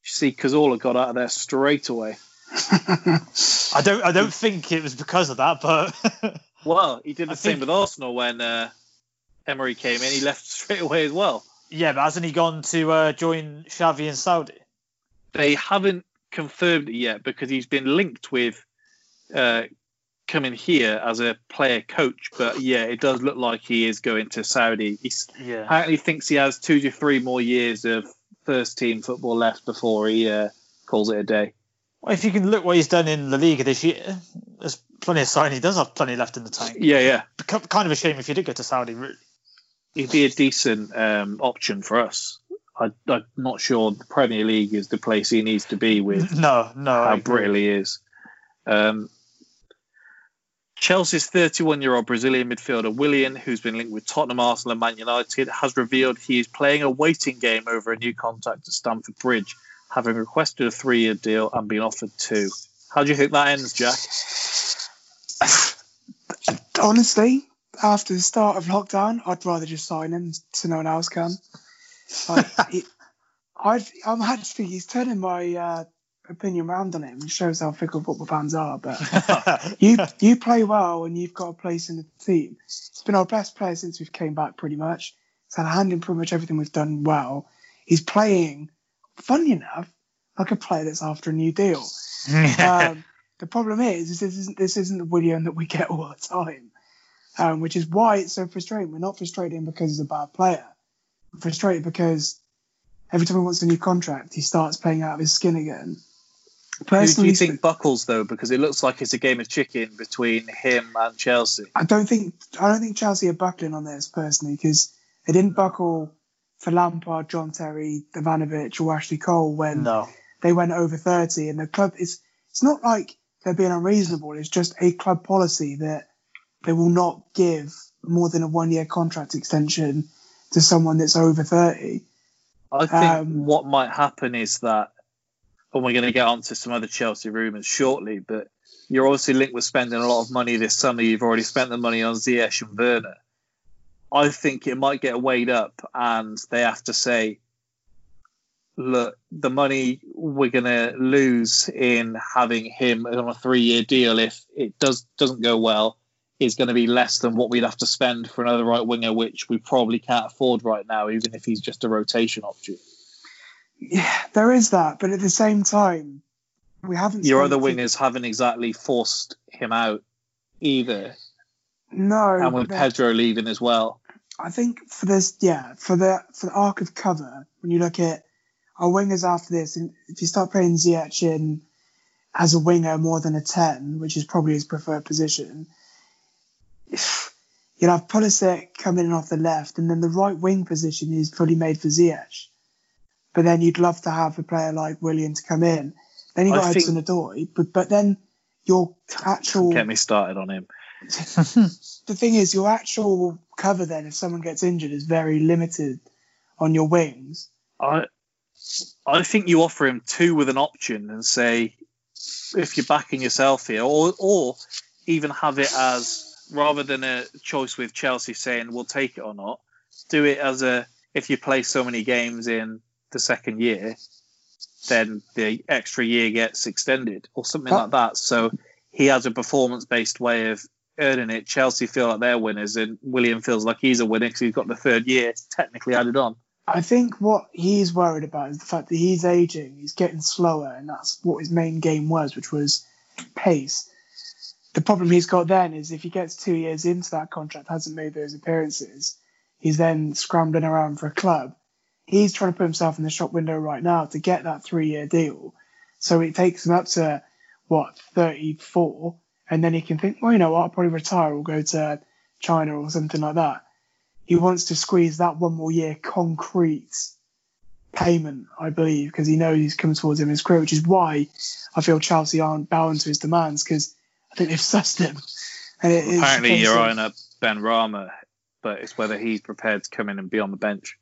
Speaker 9: You see, Cazorla got out of there straight away.
Speaker 10: I don't, I don't think it was because of that, but
Speaker 9: Well, he did the
Speaker 10: I
Speaker 9: same
Speaker 10: think-
Speaker 9: with Arsenal when uh, Emery came in. He left straight away as well.
Speaker 10: yeah, but hasn't he gone to uh, join Xavi in Saudi?
Speaker 9: They haven't confirmed it yet because he's been linked with uh, coming here as a player coach. But yeah, it does look like he is going to Saudi. He
Speaker 10: Yeah.
Speaker 9: apparently thinks he has two to three more years of first team football left before he uh, calls it a day.
Speaker 10: Well, if you can look what he's done in La Liga this year, there's plenty of sign. He does have plenty left in the tank.
Speaker 9: Yeah, yeah.
Speaker 10: Ki- Kind of a shame if he did go to Saudi. Really.
Speaker 9: He'd be a decent um, option for us. I, I'm not sure the Premier League is the place he needs to be with
Speaker 10: No, no.
Speaker 9: How brittle he is. Um, Chelsea's 31 year old Brazilian midfielder Willian, who's been linked with Tottenham, Arsenal, and Man United, has revealed he is playing a waiting game over a new contract at Stamford Bridge, having requested a three year deal and been offered two. How do you think that ends, Jack?
Speaker 11: Honestly, after the start of lockdown, I'd rather just sign him so no one else can. Like, it, I'd, I'm actually, he's turning my uh, opinion round on him. It shows how fickle football fans are. But you you play well and you've got a place in the team. He's been our best player since we've came back, pretty much. He's had a hand in pretty much everything we've done well. He's playing, funny enough, like a player that's after a new deal. um, the problem is, is this isn't this isn't the Willian that we get all the time, um, which is why it's so frustrating. We're not frustrated because he's a bad player. We're frustrated because every time he wants a new contract, he starts playing out of his skin again.
Speaker 9: Who do
Speaker 11: Personally,
Speaker 9: you think buckles though? Because it looks like it's a game of chicken between him and Chelsea.
Speaker 11: I don't think I don't think Chelsea are buckling on this personally because they didn't buckle for Lampard, John Terry, Ivanovic, or Ashley Cole when
Speaker 10: No.
Speaker 11: they went over 30 and the club is it's not like they're being unreasonable it's just a club policy that they will not give more than a one year contract extension to someone that's over 30
Speaker 9: I think
Speaker 11: Um,
Speaker 9: what might happen is that, and we're going to get onto some other Chelsea rumours shortly, but you're obviously linked with spending a lot of money this summer. You've already spent the money on Ziyech and Werner. I think it might get weighed up, and they have to say, look, the money we're going to lose in having him on a three-year deal if it does doesn't go well, is going to be less than what we'd have to spend for another right winger, which we probably can't afford right now, even if he's just a rotation option.
Speaker 11: Yeah, there is that, but at the same time, we haven't.
Speaker 9: Your other wingers haven't exactly forced him out either,
Speaker 11: No,
Speaker 9: and with Pedro leaving as well.
Speaker 11: I think for this, yeah, for the for the arc of cover, when you look at our wingers after this, and if you start playing Ziyech in as a winger more than a ten, which is probably his preferred position, you'll have Pulisic coming in off the left, and then the right wing position is fully made for Ziyech. But then you'd love to have a player like Willian to come in. Then you got
Speaker 9: think-
Speaker 11: Hudson Odoi, but but then your actual
Speaker 9: Get me started on him.
Speaker 11: the thing is, your actual cover then, if someone gets injured, is very limited on your wings.
Speaker 9: I I think you offer him two with an option and say if you're backing yourself here, or or even have it as rather than a choice with Chelsea saying we'll take it or not, do it as a if you play so many games in the second year, then the extra year gets extended or something like that. So he has a performance based way of earning it. Chelsea feel like they're winners, and Willian feels like he's a winner because he's got the third year technically added on.
Speaker 11: I think what he's worried about is the fact that he's aging, he's getting slower, and that's what his main game was, which was pace. The problem he's got then is if he gets two years into that contract, hasn't made those appearances, he's then scrambling around for a club. He's trying to put himself in the shop window right now to get that three year deal. So it takes him up to, what, 34, and then he can think, well, you know what, I'll probably retire or go to China or something like that he wants to squeeze that one more year concrete payment, I believe, because he knows he's coming towards him in his career, which is why I feel Chelsea aren't bowing to his demands because I think they've sussed him. And it
Speaker 9: Apparently, you're eyeing up Benrahma, but it's whether he's prepared to come in and be on the bench.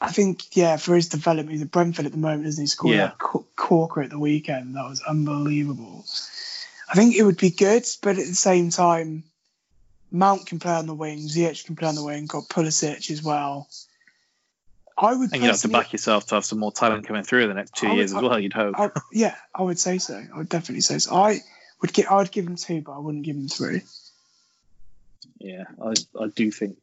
Speaker 11: I think, yeah, for his development, he's at Brentford at the moment, isn't he? Scored
Speaker 9: Yeah.
Speaker 11: corker at the weekend. That was unbelievable. I think it would be good, but at the same time, Mount can play on the wing, Ziyech can play on the wing, got Pulisic as well. I would
Speaker 9: And you'd have to back yourself to have some more talent coming through the next two
Speaker 11: would-
Speaker 9: years as well, you'd hope.
Speaker 11: I, yeah, I would say so. I would definitely say so. I would give, I would give him two, but I wouldn't give him three.
Speaker 9: Yeah, I, I do think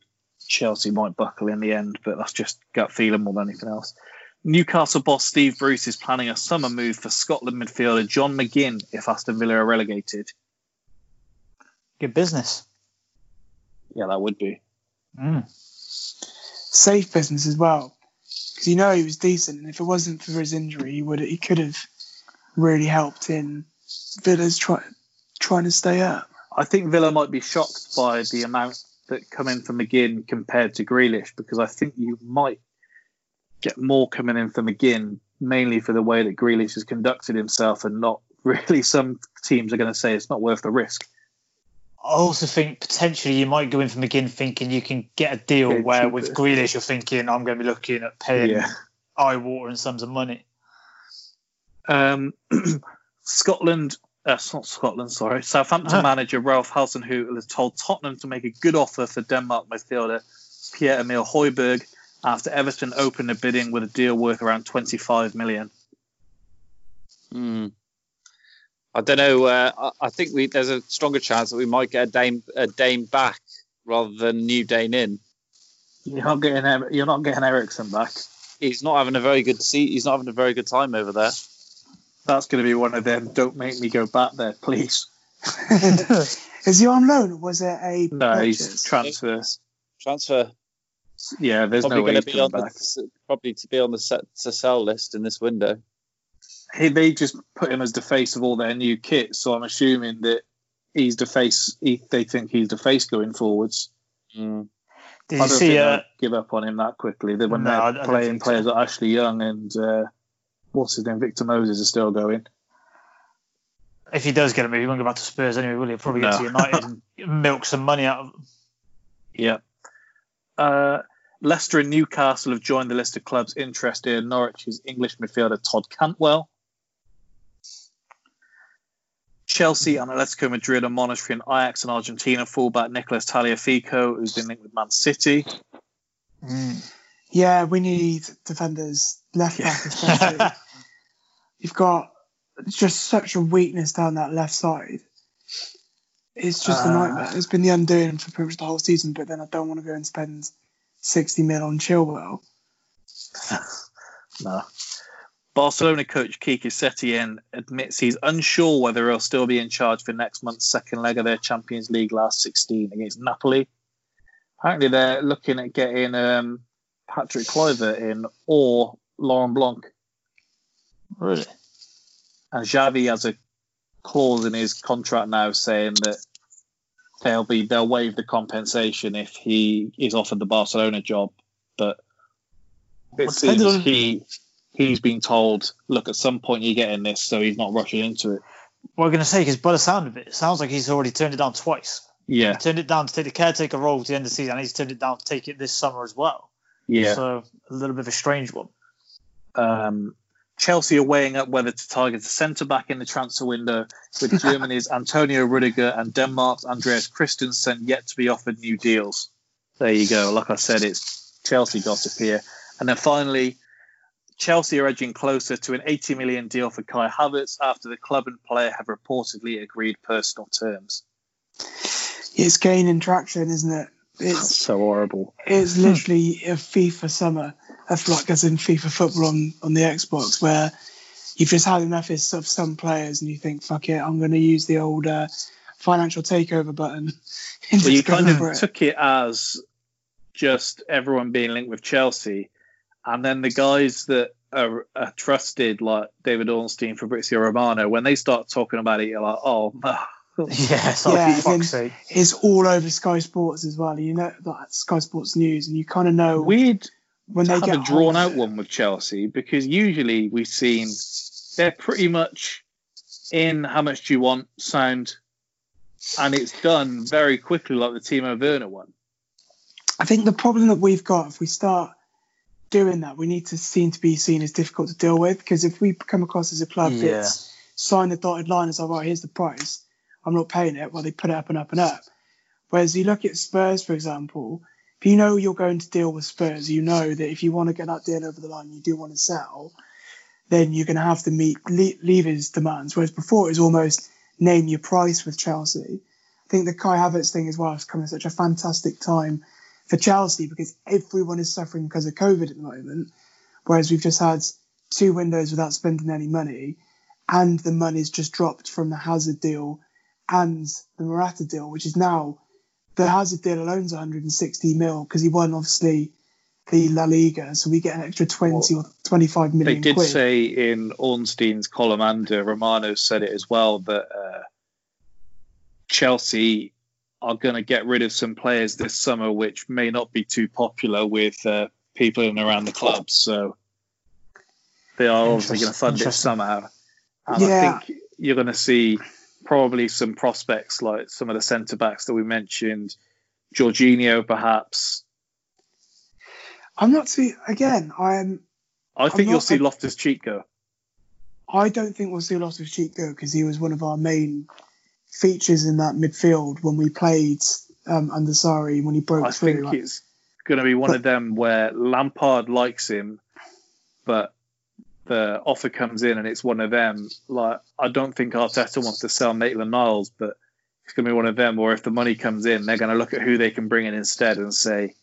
Speaker 9: Chelsea might buckle in the end, but that's just gut feeling more than anything else. Newcastle boss Steve Bruce is planning a summer move for Scotland midfielder John McGinn if Aston Villa are relegated.
Speaker 10: Good business.
Speaker 9: Yeah, that would be.
Speaker 10: Mm.
Speaker 11: Safe business as well, because you know he was decent, and if it wasn't for his injury, he would he could have really helped in Villa's try, trying to stay up.
Speaker 9: I think Villa might be shocked by the amount that come in for McGinn compared to Grealish because I think you might get more coming in for McGinn mainly for the way that Grealish has conducted himself and not really some teams are going to say it's not worth the risk.
Speaker 10: I also think potentially you might go in for McGinn thinking you can get a deal
Speaker 9: Get
Speaker 10: where
Speaker 9: cheaper.
Speaker 10: with Grealish you're thinking I'm going to be looking at paying
Speaker 9: Yeah.
Speaker 10: eye watering sums of money.
Speaker 9: Um, Scotland, uh, not Scotland, sorry. Southampton
Speaker 10: Uh-huh.
Speaker 9: manager Ralph Hasenhüttl has told Tottenham to make a good offer for Denmark midfielder Pierre Emil Højbjerg after Everton opened a bidding with a deal worth around 25 million.
Speaker 12: Hmm. I don't know. Uh, I, I think we there's a stronger chance that we might get a Dane a Dane back rather than new Dane in.
Speaker 9: You're not getting you're not getting Eriksen back.
Speaker 12: He's not having a very good seat. He's not having a very good time over there.
Speaker 9: That's going to be one of them. Don't make me go back there, please.
Speaker 11: Is he on loan or was it a
Speaker 9: No, he's transfer.
Speaker 12: Transfer.
Speaker 9: Yeah, there's
Speaker 12: probably
Speaker 9: no way
Speaker 12: going
Speaker 9: he's
Speaker 12: to be on
Speaker 9: back.
Speaker 12: the probably to be on the set to sell list in this window.
Speaker 9: He, they just put him as the face of all their new kit, so I'm assuming that he's the face. He, they think he's the face going forwards.
Speaker 10: Did
Speaker 9: I
Speaker 10: you
Speaker 9: don't
Speaker 10: see?
Speaker 9: think
Speaker 10: Uh,
Speaker 9: give up on him that quickly. They when
Speaker 10: No, I- I
Speaker 9: they're playing
Speaker 10: think so.
Speaker 9: players like Ashley Young and uh, what's his name, Victor Moses, is still going.
Speaker 10: if he does get a move, he won't go back to Spurs anyway, will he? He'll probably get
Speaker 9: No.
Speaker 10: to United and milk some money out of him.
Speaker 9: Yeah. Uh, Leicester and Newcastle have joined the list of clubs interested in Norwich's English midfielder Todd Cantwell. Chelsea and Atletico Madrid are monitoring Ajax and Argentina fullback Nicolas Tagliafico, who's been linked with Man City.
Speaker 11: Yeah, we need defenders, left back especially. You've got just such a weakness down that left side. It's just a
Speaker 9: Uh,
Speaker 11: nightmare. It's been the undoing for pretty much the whole season, but then I don't want to go and spend 60 mil on Chilwell.
Speaker 9: No. Barcelona coach Quique Setien admits he's unsure whether he'll still be in charge for next month's second leg of their Champions League last 16 against Napoli. Apparently, they're looking at getting um, Patrick Kluivert in or Laurent Blanc.
Speaker 10: Really?
Speaker 9: And Xavi has a clause in his contract now saying that they'll be they'll waive the compensation if he is offered the Barcelona job, but it seems
Speaker 10: on-
Speaker 9: he he's been told, look, at some point you're getting this, so he's not rushing into it.
Speaker 10: What I'm going to say, because by the sound of it, it sounds like he's already turned it down twice.
Speaker 9: Yeah,
Speaker 10: He turned it down to take the caretaker role to the end of the season, and he's turned it down to take it this summer as well.
Speaker 9: yeah.
Speaker 10: So a little bit of a strange one.
Speaker 9: Um, Chelsea are weighing up whether to target a centre back in the transfer window, with Germany's Antonio Rudiger and Denmark's Andreas Christensen yet to be offered new deals. There you go. Like I said, it's Chelsea gossip here. And then finally, Chelsea are edging closer to an 80 million deal for Kai Havertz after the club and player have reportedly agreed personal terms.
Speaker 11: It's gaining traction, isn't it?
Speaker 9: That's
Speaker 11: It's
Speaker 9: so horrible.
Speaker 11: it's literally a FIFA summer, of like as in FIFA football on, on the Xbox, where you've just had enough of some players and you think, fuck it, I'm going to use the old uh, financial takeover button.
Speaker 9: Well, you kind of
Speaker 11: it.
Speaker 9: took it as just everyone being linked with Chelsea, and then the guys that are, are trusted, like David Ornstein, Fabrizio Romano, when they start talking about it, you're like, oh, no.
Speaker 10: Yeah, so
Speaker 11: Yeah,
Speaker 10: for fuck's
Speaker 11: then-
Speaker 10: sake.
Speaker 11: It's all over Sky Sports as well. You know, like Sky Sports News, and you kind of know
Speaker 9: weird
Speaker 11: when
Speaker 9: to
Speaker 11: they
Speaker 9: have
Speaker 11: get
Speaker 9: a drawn
Speaker 11: hold of
Speaker 9: out one with Chelsea because usually we've seen they're pretty much in how much do you want sound, and it's done very quickly, like the Timo Werner one.
Speaker 11: I think the problem that we've got, if we start doing that, we need to seem to be seen as difficult to deal with. Because if we come across as a club
Speaker 10: Yeah.
Speaker 11: that's signed the dotted line and as, oh, all right, here's the price, I'm not paying it, well, they put it up and up and up. Whereas you look at Spurs, for example, if you know you're going to deal with Spurs, you know that if you want to get that deal over the line, you do want to sell, then you're going to have to meet Le- Levy's demands. Whereas before it was almost name your price with Chelsea. I think the Kai Havertz thing as well has come at such a fantastic time for Chelsea because everyone is suffering because of COVID at the moment. Whereas we've just had two windows without spending any money, and the money's just dropped from the Hazard deal and the Morata deal, which is now the Hazard deal alone's 160 mil because he won obviously the La Liga, so we get an extra 20 or 25 million.
Speaker 9: They did
Speaker 11: quid.
Speaker 9: say in Ornstein's column, and uh, Romano said it as well, that uh, Chelsea are going to get rid of some players this summer, which may not be too popular with uh, people in and around the club. So they are obviously going to fund it somehow. And
Speaker 11: Yeah.
Speaker 9: I think you're going to see probably some prospects like some of the centre backs that we mentioned, Jorginho perhaps.
Speaker 11: I'm not too again. I'm.
Speaker 9: I think
Speaker 11: not-
Speaker 9: you'll see Loftus Cheek go.
Speaker 11: I don't think we'll see Loftus Cheek go because he was one of our main features in that midfield when we played um, under Sarri when he broke
Speaker 9: I
Speaker 11: through.
Speaker 9: I think
Speaker 11: like-
Speaker 9: it's going to be one of them where Lampard likes him, but the offer comes in and it's one of them. Like I don't think Arteta wants to sell Maitland Niles, but it's going to be one of them. Or if the money comes in, they're going to look at who they can bring in instead and say,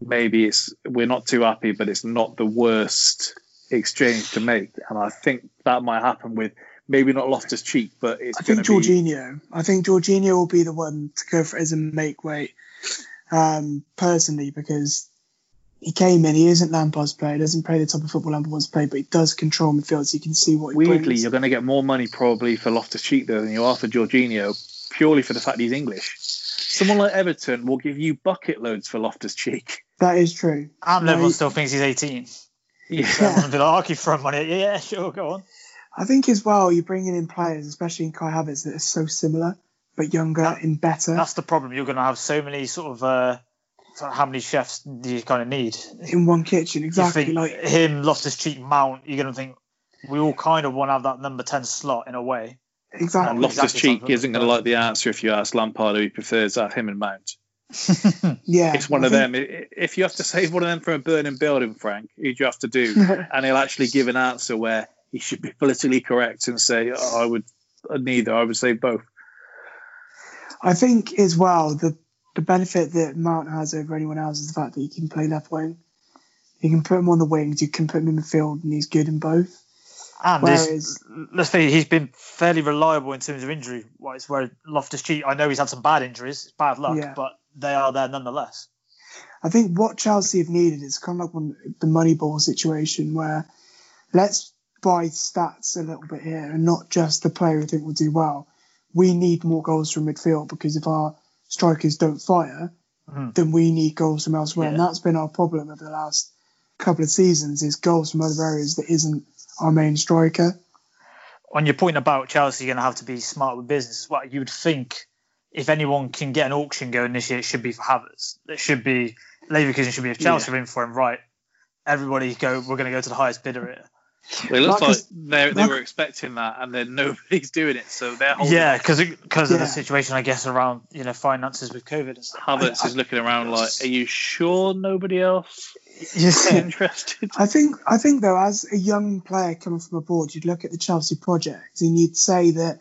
Speaker 9: maybe it's we're not too happy, but it's not the worst exchange to make. And I think that might happen with maybe not Loftus Cheek, but it's
Speaker 11: I think
Speaker 9: to be
Speaker 11: I think Jorginho will be the one to go for it as a make weight, um, personally, because he came in. He isn't Lampard's player. He doesn't play the type of football Lampard wants to play, but he does control midfield, so you can see what he
Speaker 9: Weirdly,
Speaker 11: brings.
Speaker 9: you're going to get more money probably for Loftus Cheek though than you are for Jorginho, purely for the fact he's English. Someone like Everton will give you bucket loads for Loftus Cheek.
Speaker 11: That is true.
Speaker 10: And
Speaker 11: No,
Speaker 10: everyone
Speaker 11: he-
Speaker 10: still thinks he's 18.
Speaker 9: Yeah.
Speaker 10: So be like, I'll keep throwing money. at you." Yeah, sure, go on.
Speaker 11: I think as well, you're bringing in players, especially in Kai Havertz, that are so similar but younger and better
Speaker 10: That's the problem. You're going to have so many sort of. Uh, so how many chefs do you kind of need?
Speaker 11: in one kitchen. Exactly.
Speaker 10: You think
Speaker 11: Like
Speaker 10: him, Loftus Cheek, Mount. You're going to think we all kind of want to have that number 10 slot in a way.
Speaker 11: exactly.
Speaker 9: And Loftus
Speaker 10: exactly
Speaker 9: Cheek
Speaker 10: something
Speaker 9: isn't going to like the answer if you ask Lampard who he prefers out him and Mount.
Speaker 11: yeah,
Speaker 9: It's one
Speaker 11: I
Speaker 9: of
Speaker 11: think-
Speaker 9: them. If you have to save one of them from a burning building, Frank, who do you have to do? and he'll actually give an answer where he should be politically correct and say, oh, I would uh, neither. I would say both.
Speaker 11: I think as well the the benefit that Mount has over anyone else is the fact that he can play left wing. You can put him on the wings, you can put him in midfield, and he's good in both.
Speaker 10: And
Speaker 11: Whereas-
Speaker 10: Whereas, let's say he's been fairly reliable in terms of injury wise. Where Loftus Cheek, I know he's had some bad injuries, it's bad luck,
Speaker 11: Yeah.
Speaker 10: but they are there nonetheless.
Speaker 11: I think what Chelsea have needed is kind of like one, the Moneyball situation where let's buy stats a little bit here and not just the player we think will do well. We need more goals from midfield because if our strikers don't fire,
Speaker 10: Mhm.
Speaker 11: then we need goals from elsewhere. And that's been our problem over the last couple of seasons is goals from other areas that isn't our main striker.
Speaker 10: On your point about Chelsea you're going to have to be smart with business, what you would think if anyone can get an auction going this year, it should be for Havertz. It should be Leverkusen should be if Chelsea are in for him, right? Everybody go. We're going to go to the highest bidder here.
Speaker 9: Well, it looks like they they were expecting that, and then nobody's doing it. So they're holding
Speaker 10: Yeah,
Speaker 9: off.
Speaker 10: because because of the situation, I guess, around you know finances with COVID and stuff.
Speaker 9: Havertz is looking around like, "Are you sure nobody else is
Speaker 10: Yeah.
Speaker 9: interested?"
Speaker 11: I think I think though, as a young player coming from abroad, you'd look at the Chelsea project and you'd say that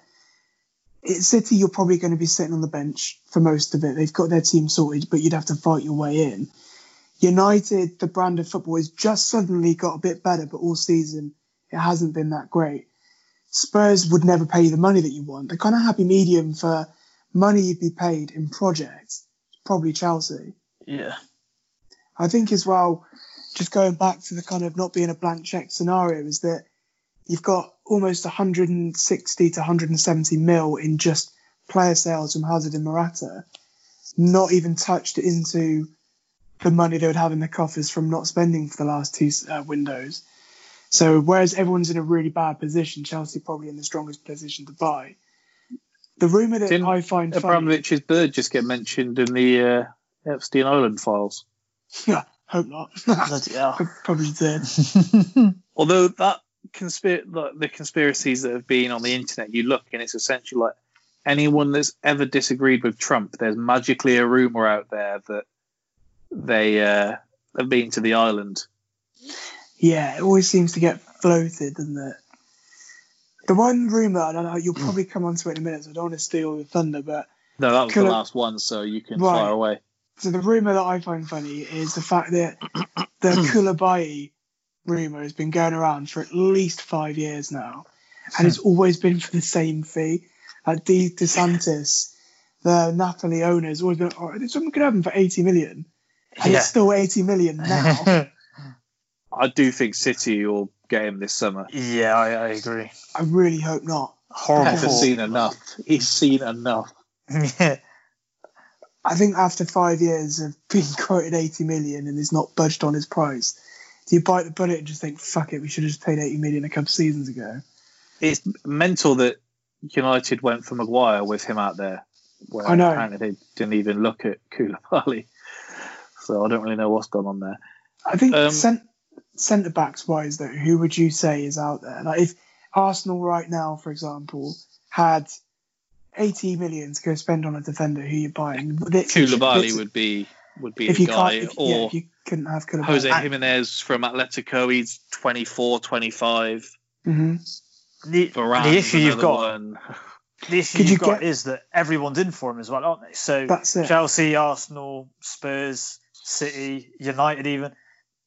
Speaker 11: at City you're probably going to be sitting on the bench for most of it. They've got their team sorted, but you'd have to fight your way in. United, the brand of football, has just suddenly got a bit better, but all season it hasn't been that great. Spurs would never pay you the money that you want. The kind of happy medium for money you'd be paid in projects, probably Chelsea.
Speaker 10: Yeah.
Speaker 11: I think as well, just going back to the kind of not being a blank check scenario, is that you've got almost 160 to 170 mil in just player sales from Hazard and Morata, not even touched into the money they would have in the coffers from not spending for the last two uh, windows. So whereas everyone's in a really bad position, Chelsea probably in the strongest position to buy. The rumor that
Speaker 9: Didn't
Speaker 11: I find funny,
Speaker 9: Abramovich's bird just get mentioned in the uh, Epstein Island files.
Speaker 11: yeah, hope not.
Speaker 10: Bloody hell.
Speaker 11: probably did.
Speaker 9: Although that conspir- like, the conspiracies that have been on the internet, you look and it's essentially like anyone that's ever disagreed with Trump, there's magically a rumor out there that they uh, have been to the island.
Speaker 11: Yeah, it always seems to get floated, doesn't it? The one rumor, I don't know, you'll probably come onto it in a minute, so I don't want to steal your thunder, but
Speaker 9: No, that was the
Speaker 11: I-
Speaker 9: last one, so you can
Speaker 11: Right.
Speaker 9: fire away.
Speaker 11: so the rumor that I find funny is the fact that the Koulibaly rumor has been going around for at least five years now, and it's always been for the same fee. Like De DeSantis, the Napoli owner, has always been, oh, something could happen for 80 million, and
Speaker 10: Yeah.
Speaker 11: it's still 80 million now.
Speaker 9: I do think City will get him this summer.
Speaker 10: yeah, I, I agree.
Speaker 11: I really hope not.
Speaker 10: Horrible.
Speaker 9: Pep has seen enough. He's seen enough.
Speaker 10: yeah.
Speaker 11: I think after five years of being quoted 80 million and he's not budged on his price, do you bite the bullet and just think, fuck it, we should have just paid 80 million a couple of seasons ago?
Speaker 9: It's mental that United went for Maguire with him out there. Where
Speaker 11: I know.
Speaker 9: Apparently they didn't even look at Koulibaly. So I don't really know what's gone on there.
Speaker 11: I think
Speaker 9: Um,
Speaker 11: cent- centre backs wise, though, who would you say is out there? Like if Arsenal right now, for example, had 80 million to go spend on a defender, who you're buying? Literally-
Speaker 9: Koulibaly
Speaker 11: literally-
Speaker 9: would be would be
Speaker 11: if
Speaker 9: the
Speaker 11: you
Speaker 9: guy,
Speaker 11: if,
Speaker 9: or
Speaker 11: yeah, if you couldn't have Koulibaly.
Speaker 9: Jose Gimenez from Atletico. He's 24, 25.
Speaker 11: hmm
Speaker 10: The,
Speaker 9: Varane's
Speaker 10: the issue you've got,
Speaker 9: one.
Speaker 10: the issue
Speaker 11: Could you
Speaker 10: you've got
Speaker 11: get-
Speaker 10: is that everyone's in for him as well, aren't they? So
Speaker 11: That's it.
Speaker 10: Chelsea, Arsenal, Spurs, City, United, even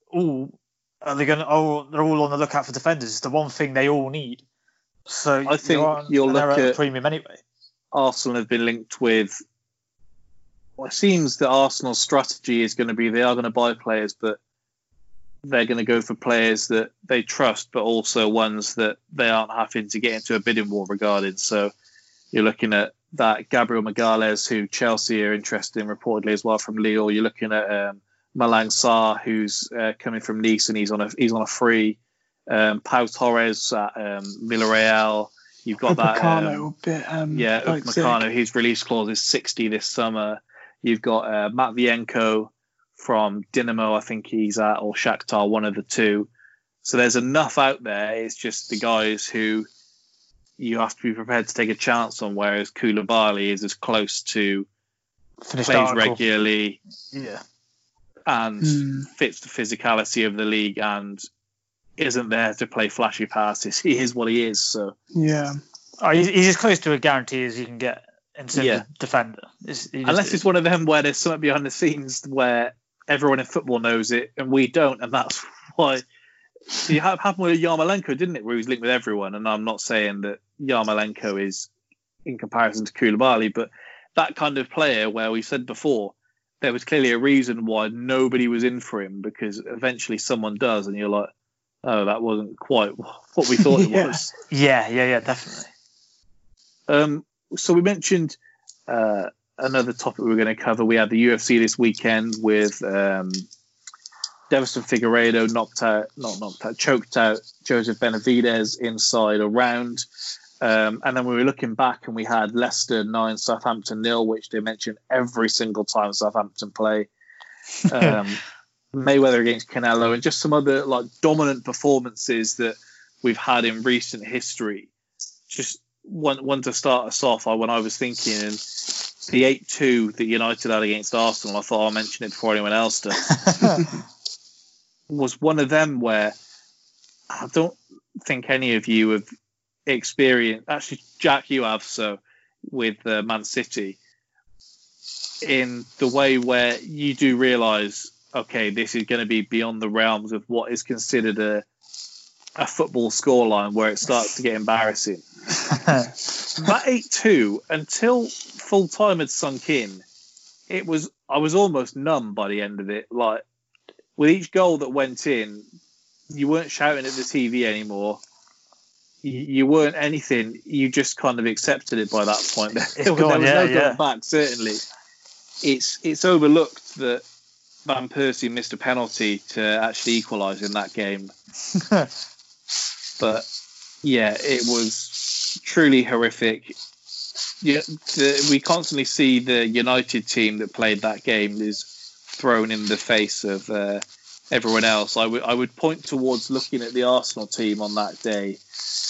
Speaker 10: all are they going? to Oh, they're all on the lookout for defenders. It's the one thing they all need. So
Speaker 9: I think you'll look at-
Speaker 10: premium anyway.
Speaker 9: Arsenal have been linked with. Well, it seems that Arsenal's strategy is going to be they are going to buy players, but they're going to go for players that they trust, but also ones that they aren't having to get into a bidding war regarding. So you're looking at that Gabriel Magalhães, who Chelsea are interested in reportedly as well from Lille. You're looking at um, Malang Sarr, who's uh, coming from Nice and he's on a he's on a free. Um, Pau Torres at um, Villarreal. You've got that.
Speaker 11: Upamecano,
Speaker 9: um,
Speaker 11: a bit, um,
Speaker 9: yeah. Upamecano, his release clause is 60 this summer. You've got uh, Matvienko from Dinamo, I think he's at, or Shakhtar, one of the two. So there's enough out there. It's just the guys who you have to be prepared to take a chance on, whereas Koulibaly is as close to
Speaker 10: Finished
Speaker 9: plays
Speaker 10: article.
Speaker 9: regularly
Speaker 10: Yeah.
Speaker 9: and
Speaker 11: Hmm.
Speaker 9: fits the physicality of the league and isn't there to play flashy passes. He is what he is. So
Speaker 11: Yeah.
Speaker 10: Oh, he's, he's as close to a guarantee as you can get in terms
Speaker 9: Yeah.
Speaker 10: of defender. It's, he just-
Speaker 9: Unless it's one of them where there's something behind the scenes where everyone in football knows it and we don't, and that's why it ha- happened with Yarmolenko, didn't it? Where he was linked with everyone. And I'm not saying that Yarmolenko is in comparison to Koulibaly, but that kind of player where we said before there was clearly a reason why nobody was in for him because eventually someone does, and you're like, oh, that wasn't quite what we thought it was.
Speaker 10: yeah, yeah, yeah, definitely.
Speaker 9: Um, so we mentioned uh, another topic we are going to cover. We had the UFC this weekend with um, Deiveson Figueiredo knocked out, not knocked out, choked out Joseph Benavidez inside a round. Um, and then we were looking back and we had Leicester 9, Southampton nil, which they mention every single time Southampton play. Um, Mayweather against Canelo and just some other like dominant performances that we've had in recent history. Just one one to start us off. I when I was thinking the eight two that United had against Arsenal, I thought I'll mention it before anyone else does. was one of them where I don't think any of you have experienced. Actually, Jack, you have so with uh, Man City in the way where you do realise, okay, this is going to be beyond the realms of what is considered a a football scoreline where it starts to get embarrassing. that eight two until full time had sunk in, it was I was almost numb by the end of it. Like with each goal that went in, you weren't shouting at the TV anymore. You, you weren't anything. You just kind of accepted it by that point. There, was-
Speaker 10: gone,
Speaker 9: there was
Speaker 10: yeah,
Speaker 9: no
Speaker 10: yeah.
Speaker 9: going back. Certainly, it's it's overlooked that Van Persie missed a penalty to actually equalise in that game. but yeah, it was truly horrific. Yeah, the, we constantly see the United team that played that game is thrown in the face of uh, everyone else. I would I would point towards looking at the Arsenal team on that day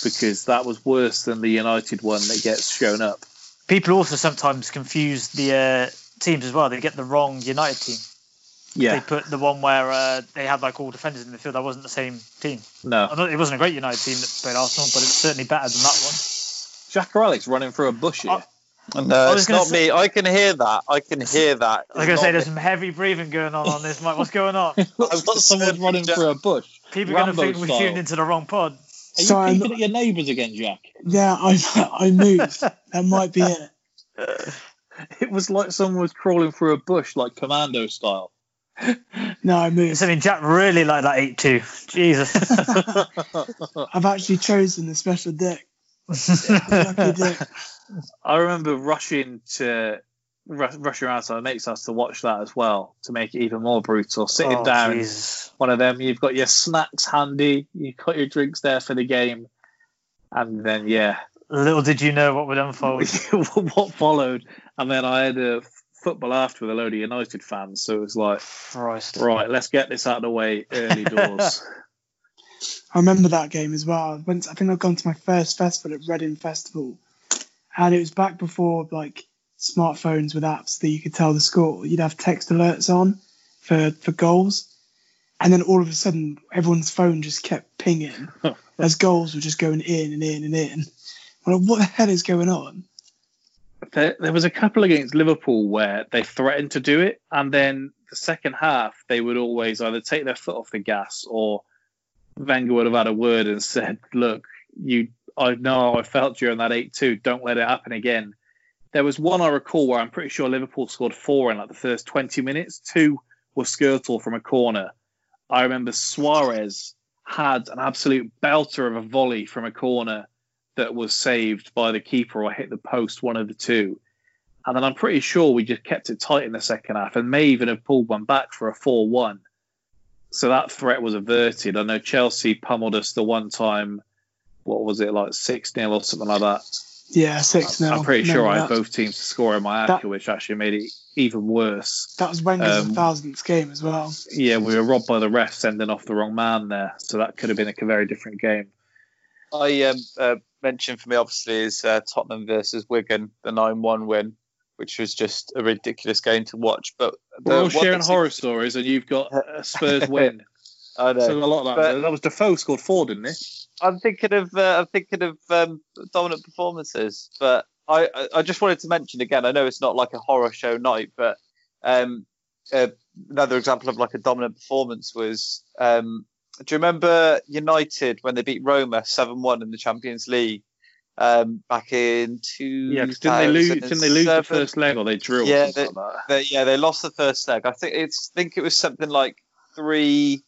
Speaker 9: because that was worse than the United one that gets shown up.
Speaker 10: People also sometimes confuse the uh, teams as well. They get the wrong United team.
Speaker 9: Yeah.
Speaker 10: They put the one where uh, they had like all defenders in the field. That wasn't the same team.
Speaker 9: no.
Speaker 10: It wasn't a great United team that played Arsenal, but it's certainly better than that one.
Speaker 9: Jack or running through a bush here.
Speaker 12: No,
Speaker 10: I
Speaker 12: it's not
Speaker 10: say-
Speaker 12: me. I can hear that. I can hear that.
Speaker 10: Like I
Speaker 12: It's
Speaker 10: say,
Speaker 12: not
Speaker 10: there's
Speaker 12: me.
Speaker 10: some heavy breathing going on on this. Mike, what's going on?
Speaker 9: Looks like someone running through a bush.
Speaker 10: People are going to think we
Speaker 9: style.
Speaker 10: tuned into the wrong pod.
Speaker 9: Are you
Speaker 11: Sorry, I'm
Speaker 9: at your neighbours again, Jack?
Speaker 11: Yeah, I I moved. that might be it.
Speaker 9: It was like someone was crawling through a bush, like commando style.
Speaker 11: No, I moved.
Speaker 10: I mean, Jack really liked that 8 2. Jesus.
Speaker 11: I've actually chosen the special deck.
Speaker 9: I remember rushing to ru- rushing around to my mates' house to watch that as well to make it even more brutal. Sitting
Speaker 10: Oh,
Speaker 9: down,
Speaker 10: Jesus.
Speaker 9: one of them, you've got your snacks handy, you've got your drinks there for the game, and then yeah,
Speaker 10: Little did you know what would unfold.
Speaker 9: what followed, and then I had a football after with a load of United fans, so it was like,
Speaker 10: Christ.
Speaker 9: right, let's get this out of the way early doors.
Speaker 11: I remember that game as well. I went. I think I've gone to my first festival at Reading Festival, and it was back before like smartphones with apps that you could tell the score. You'd have text alerts on for for goals, and then all of a sudden everyone's phone just kept pinging as goals were just going in and in and in. Like, what the hell is going on?
Speaker 9: there, there was a couple against Liverpool where they threatened to do it, and then the second half they would always either take their foot off the gas or Wenger would have had a word and said, "Look, you, I know how I felt during that eight-two. Don't let it happen again." There was one I recall where I'm pretty sure Liverpool scored four in like the first 20 minutes. Two were Skrtel from a corner. I remember Suarez had an absolute belter of a volley from a corner that was saved by the keeper or hit the post, one of the two. And then I'm pretty sure we just kept it tight in the second half and may even have pulled one back for a 4 1. So that threat was averted. I know Chelsea pummeled us the one time, what was it, like 6 0 or something like that.
Speaker 11: Yeah, six 0
Speaker 9: I'm pretty sure I had both teams to score in my
Speaker 11: That-
Speaker 9: which actually made it even worse.
Speaker 11: That was Wenger's
Speaker 9: Um,
Speaker 11: thousandth game as well.
Speaker 9: Yeah, we were robbed by the ref sending off the wrong man there. So that could have been a very different game.
Speaker 12: I um, uh, mentioned for me obviously is uh, Tottenham versus Wigan, the nine-one win, which was just a ridiculous game to watch. But the
Speaker 9: We're all sharing horror stories, and you've got a Spurs win.
Speaker 12: I know.
Speaker 9: So a lot of that. That was Defoe scored four, didn't he?
Speaker 12: I'm thinking of uh, I'm thinking of um, dominant performances, but I, I- I just wanted to mention again. I know it's not like a horror show night, but um, uh, another example of like a dominant performance was. Um, do you remember United when they beat Roma seven one in the Champions League um, back in two?
Speaker 9: Yeah, 'cause didn't they lose? Didn't they lose the first leg or they drew?
Speaker 12: Yeah, they,
Speaker 9: like that?
Speaker 12: they- yeah, they lost the first leg. I think it's think it was something like three.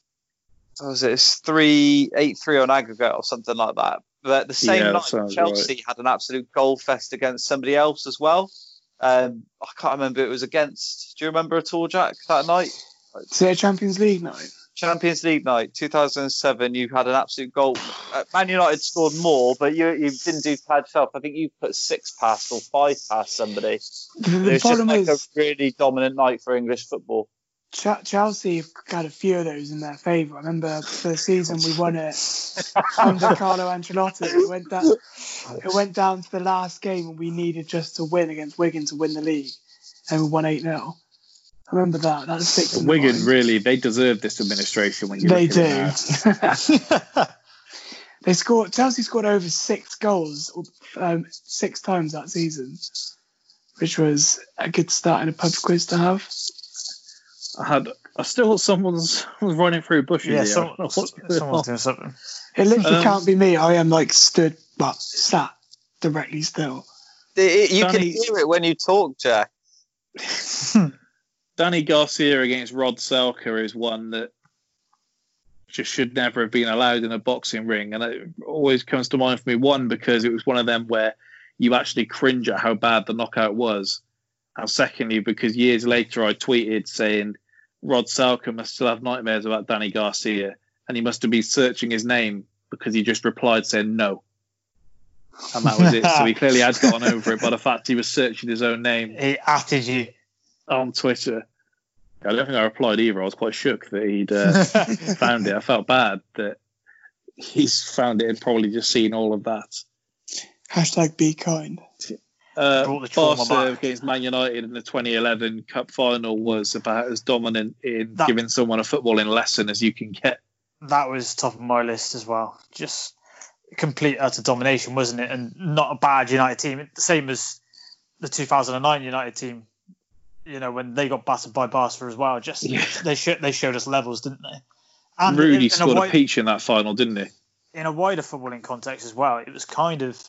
Speaker 12: What was it? It's three eight three on aggregate or something like that. But the same
Speaker 9: Yeah,
Speaker 12: night,
Speaker 9: sounds
Speaker 12: Chelsea had an absolute goal fest against somebody else as well. Um, I can't remember it was against. Do you remember at all, Jack? That night,
Speaker 11: Is it a Champions League night?
Speaker 12: Champions League night, 2007. You had an absolute goal. Uh, Man United scored more, but you you didn't do bad yourself. I think you put six past or five past somebody.
Speaker 11: The,
Speaker 12: It was just like
Speaker 11: is
Speaker 12: a really dominant night for English football.
Speaker 11: Ch- Chelsea have had a few of those in their favour. I remember the season we won it under Carlo Ancelotti. It went down. It went down to the last game, and we needed just to win against Wigan to win the league, and we won eight 0 I remember that. That sticks in the
Speaker 9: Wigan
Speaker 11: mind.
Speaker 9: really they deserve this administration when you
Speaker 11: They
Speaker 9: look at it
Speaker 11: do. they scored. Chelsea scored over six goals, um, six times that season, which was a good start in a pub quiz to have.
Speaker 9: I had I still thought someone's was running through bushes.
Speaker 10: Yeah,
Speaker 9: here.
Speaker 10: some,
Speaker 9: I don't know what's going
Speaker 10: someone's doing something.
Speaker 11: It literally
Speaker 9: Um,
Speaker 11: can't be me. I am like stood, well, sat directly still.
Speaker 12: It- it- you can hear it when you talk, Jack.
Speaker 9: Danny Garcia against Rod Salka is one that just should never have been allowed in a boxing ring, and it always comes to mind for me. One because it was one of them where you actually cringe at how bad the knockout was, and secondly because years later I tweeted saying Rod Salka must still have nightmares about Danny Garcia, and he must have been searching his name because he just replied saying no. And that was it. So he clearly had gotten over it by the fact he was searching his own name
Speaker 10: He atted you.
Speaker 9: On Twitter. I don't think I replied either. I was quite shook that he'd uh, found it. I felt bad that he's found it and probably just seen all of that.
Speaker 11: Hashtag be kind.
Speaker 9: Uh,
Speaker 10: Brought the trauma
Speaker 9: Barca against Man United in the 2011 Cup final was about as dominant in
Speaker 10: That-
Speaker 9: giving someone a footballing lesson as you can get.
Speaker 10: that was top of my list as well. Just complete utter domination, wasn't it? And not a bad United team. The same as the 2009 United team. You know when they got battered by Barca as well. Just
Speaker 9: Yeah.
Speaker 10: they showed they showed us levels, didn't they? And
Speaker 9: Rudy
Speaker 10: in, in,
Speaker 9: scored
Speaker 10: a
Speaker 9: a, peach in that final, didn't he?
Speaker 10: in a wider footballing context as well, it was kind of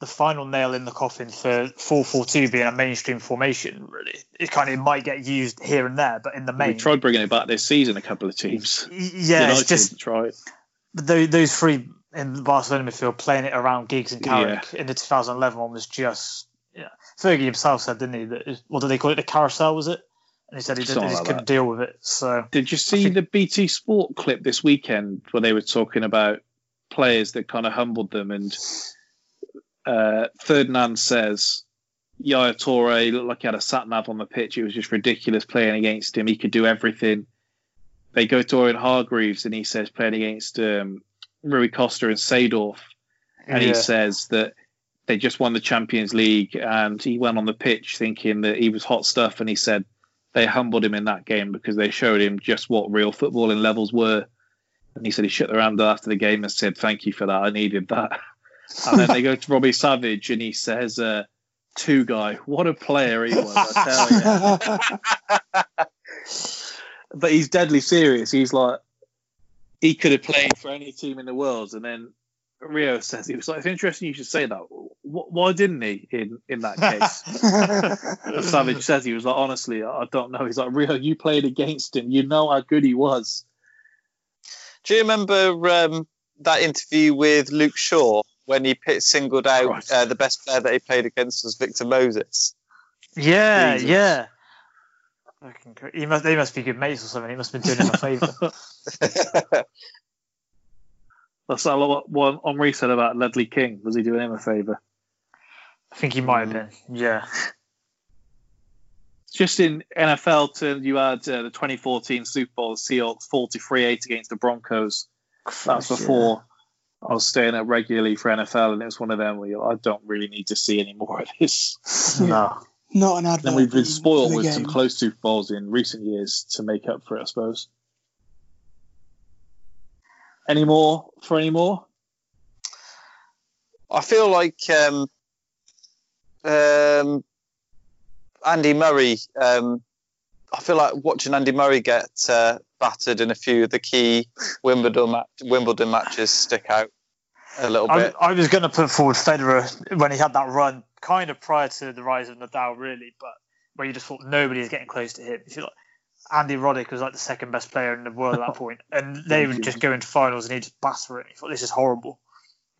Speaker 10: the final nail in the coffin for 4-4-2 being a mainstream formation. Really, it kind of might get used here and there, but in the main, We
Speaker 9: tried bringing it back this season. A couple of teams.
Speaker 10: yeah,
Speaker 9: United
Speaker 10: it's just
Speaker 9: tried.
Speaker 10: But tho- those three in the Barcelona midfield playing it around Giggs and Carrick in the 2011 one was just. Fergie himself said, didn't he? That what did they call it? The carousel was it? And he said he, did, he
Speaker 9: like
Speaker 10: couldn't
Speaker 9: that.
Speaker 10: deal with it. So
Speaker 9: Did you see
Speaker 10: think-
Speaker 9: the BT Sport clip this weekend where they were talking about players that kind of humbled them? And uh, Ferdinand says Yaya Toure looked like he had a sat nav on the pitch. It was just ridiculous playing against him. He could do everything. They go to Owen Hargreaves and he says playing against um, Rui Costa and Seedorf, and
Speaker 10: Yeah.
Speaker 9: he says that they just won the Champions League and he went on the pitch thinking that he was hot stuff and he said they humbled him in that game because they showed him just what real footballing levels were. And he said he shook their hand after the game and said, Thank you for that. I needed that. And then they go to Robbie Savage and he says, uh, Tugay, what a player he was, I tell you. But he's deadly serious. He's like, he could have played for any team in the world. And then Rio says, he was like, It's interesting you should say that. Why didn't he in, in that case? Savage says he was like, honestly, I I don't know. He's like, Rio, you played against him. You know how good he was.
Speaker 12: Do you remember um, that interview with Luke Shaw when he pit singled out
Speaker 9: Right.
Speaker 12: uh, the best player that he played against was Victor Moses?
Speaker 10: yeah,
Speaker 9: Jesus.
Speaker 10: yeah. He must, they must be good mates or something. He must have been doing him a favour.
Speaker 9: That's like what what Henry said about Ledley King. Was he doing him a favour?
Speaker 10: I think he might have been. Yeah.
Speaker 9: Just in NFL terms, you had uh, the 2014 Super Bowl, Seahawks 43-8 against the Broncos. That's before I was staying up regularly for NFL, and it was one of them where you're I don't really need to see any more of this.
Speaker 10: No.
Speaker 11: Not an advert.
Speaker 9: Then we've been
Speaker 11: for
Speaker 9: spoiled
Speaker 11: the
Speaker 9: with
Speaker 11: game.
Speaker 9: some close Super Bowls in recent years to make up for it, I suppose. Any more for any more?
Speaker 12: I feel like um, um, Andy Murray. Um, I feel like watching Andy Murray get uh, battered in a few of the key Wimbledon ma- Wimbledon matches stick out a little bit.
Speaker 10: I was going to put forward Federer when he had that run, kind of prior to the rise of Nadal, really, but where you just thought nobody is getting close to him. If You like Andy Roddick was like the second best player in the world at that point, and they would just go into finals and he just batter it. He thought this is horrible.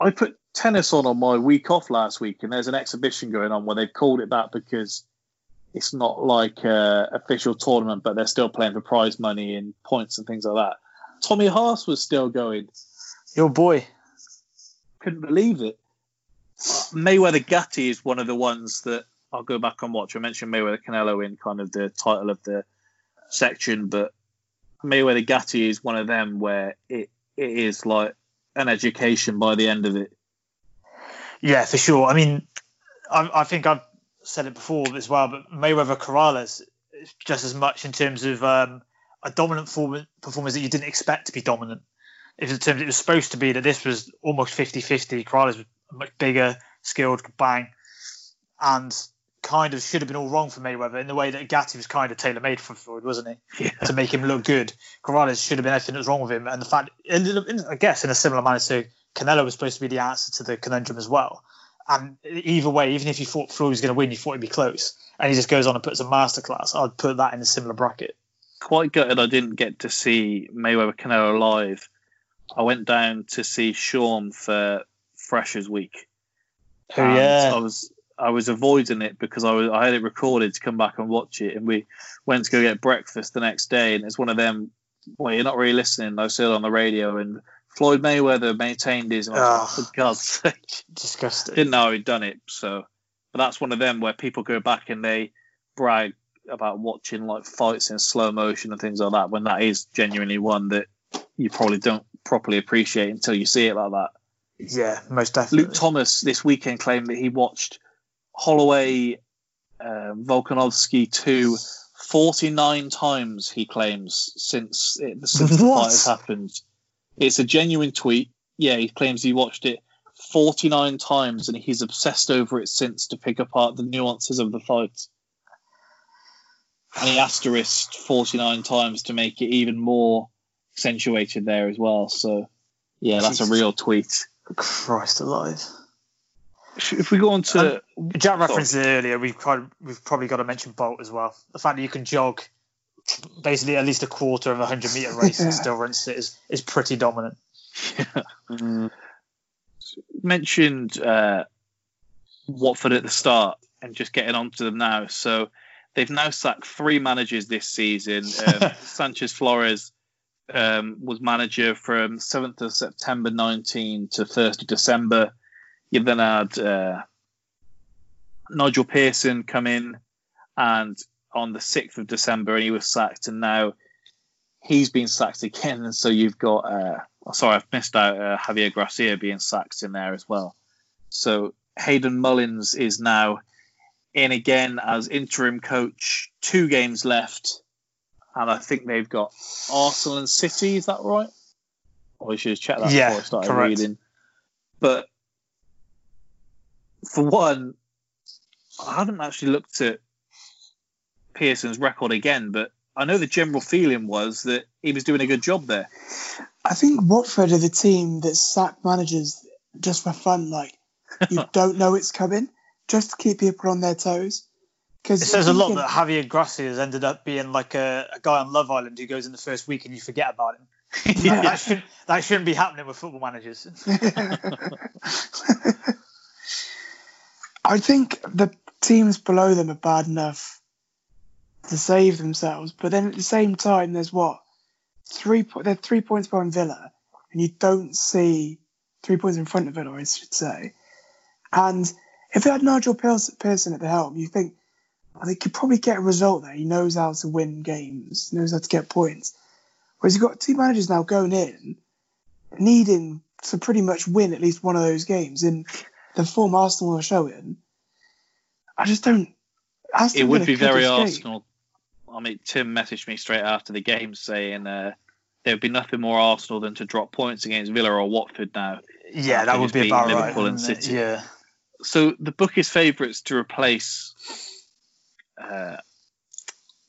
Speaker 9: I put tennis on on my week off last week, and there's an exhibition going on where they've called it that because it's not like a official tournament, but they're still playing for prize money and points and things like that. Tommy Haas was still going.
Speaker 10: Your boy.
Speaker 9: Couldn't believe it. Mayweather Gatti is one of the ones that I'll go back and watch. I mentioned Mayweather Canelo in kind of the title of the section, but Mayweather Gatti is one of them where it, it is like an education by the end of it.
Speaker 10: Yeah, for sure. I mean, I, I think I've said it before as well, but Mayweather Corrales is just as much in terms of um, a dominant form, performance that you didn't expect to be dominant. If in terms it was supposed to be that this was almost 50-50, Corrales was much bigger, skilled, could bang, and kind of should have been all wrong for Mayweather in the way that Gatti was kind of tailor made for Floyd, wasn't he?
Speaker 9: Yeah.
Speaker 10: To make him look good. Corrales should have been everything that was wrong with him. And the fact, I guess, in a similar manner to Canelo was supposed to be the answer to the conundrum as well. And either way, even if you thought Floyd was going to win, you thought it'd be close. And he just goes on and puts a masterclass. I'd put that in a similar bracket.
Speaker 9: Quite gutted I didn't get to see Mayweather Canelo live. I went down to see Sean for Freshers Week.
Speaker 10: Oh, yeah.
Speaker 9: I was I was avoiding it because I was I had it recorded to come back and watch it, and we went to go get breakfast the next day, and it's one of them. Well, you're not really listening. I said on the radio, and Floyd Mayweather maintained his. and
Speaker 10: Oh.
Speaker 9: for God's sake,
Speaker 10: Disgusting.
Speaker 9: didn't know he'd done it. So, but that's one of them where people go back and they brag about watching like fights in slow motion and things like that, when that is genuinely one that you probably don't properly appreciate until you see it like that.
Speaker 10: Yeah, most definitely.
Speaker 9: Luke Thomas this weekend claimed that he watched Holloway uh, Volkanovski 2 49 times, he claims, since, it, since the fight has happened. It's a genuine tweet. Yeah, he claims he watched it 49 times and he's obsessed over it since to pick apart the nuances of the fight. And he asterisked 49 times to make it even more accentuated there as well. So, yeah, that's a real tweet.
Speaker 10: Christ alive.
Speaker 9: If we go on to
Speaker 10: Jack referenced it earlier. We've kind of, we've probably got to mention Bolt as well. The fact that you can jog basically at least a quarter of a hundred meter race and still rinse it is is pretty dominant.
Speaker 9: mentioned uh, Watford at the start and just getting onto them now. So they've now sacked three managers this season. Um, Sanchez Flores um, was manager from 7th of September 19 to 1st of December. You then had uh, Nigel Pearson come in and on the 6th of December and he was sacked and now he's been sacked again. And so you've got uh, oh, sorry I've missed out uh, Javier Gracia being sacked in there as well. So Hayden Mullins is now in again as interim coach two games left. And I think they've got Arsenal and City is that right? Or we should have checked that
Speaker 10: Yeah,
Speaker 9: before I started
Speaker 10: correct.
Speaker 9: reading. But for one I haven't actually looked at Pearson's record again, but I know the general feeling was that he was doing a good job there.
Speaker 11: I think Watford are the team that sack managers just for fun. Like you don't know it's coming, just to keep people on their toes. Because
Speaker 10: It says a lot that Javier Gracia has ended up being like a, a guy on Love Island who goes in the first week and you forget about him. that, shouldn't, that shouldn't be happening with football managers.
Speaker 11: I think the teams below them are bad enough to save themselves, but then at the same time, there's what three po- they're three points behind Villa, and you don't see three points in front of Villa, I should say. And if they had Nigel Pearson at the helm, you think they could probably get a result there. He knows how to win games, knows how to get points. Whereas you've got two managers now going in, needing to pretty much win at least one of those games in the form Arsenal are showing. I just don't. Aston
Speaker 9: it would be very
Speaker 11: escape.
Speaker 9: Arsenal. I mean, Tim messaged me straight after the game saying uh, there would be nothing more Arsenal than to drop points against Villa or Watford now.
Speaker 10: Yeah, that would be
Speaker 9: beating
Speaker 10: about right.
Speaker 9: Liverpool and
Speaker 10: wouldn't it?
Speaker 9: City.
Speaker 10: Yeah.
Speaker 9: so the book is favourites to replace uh,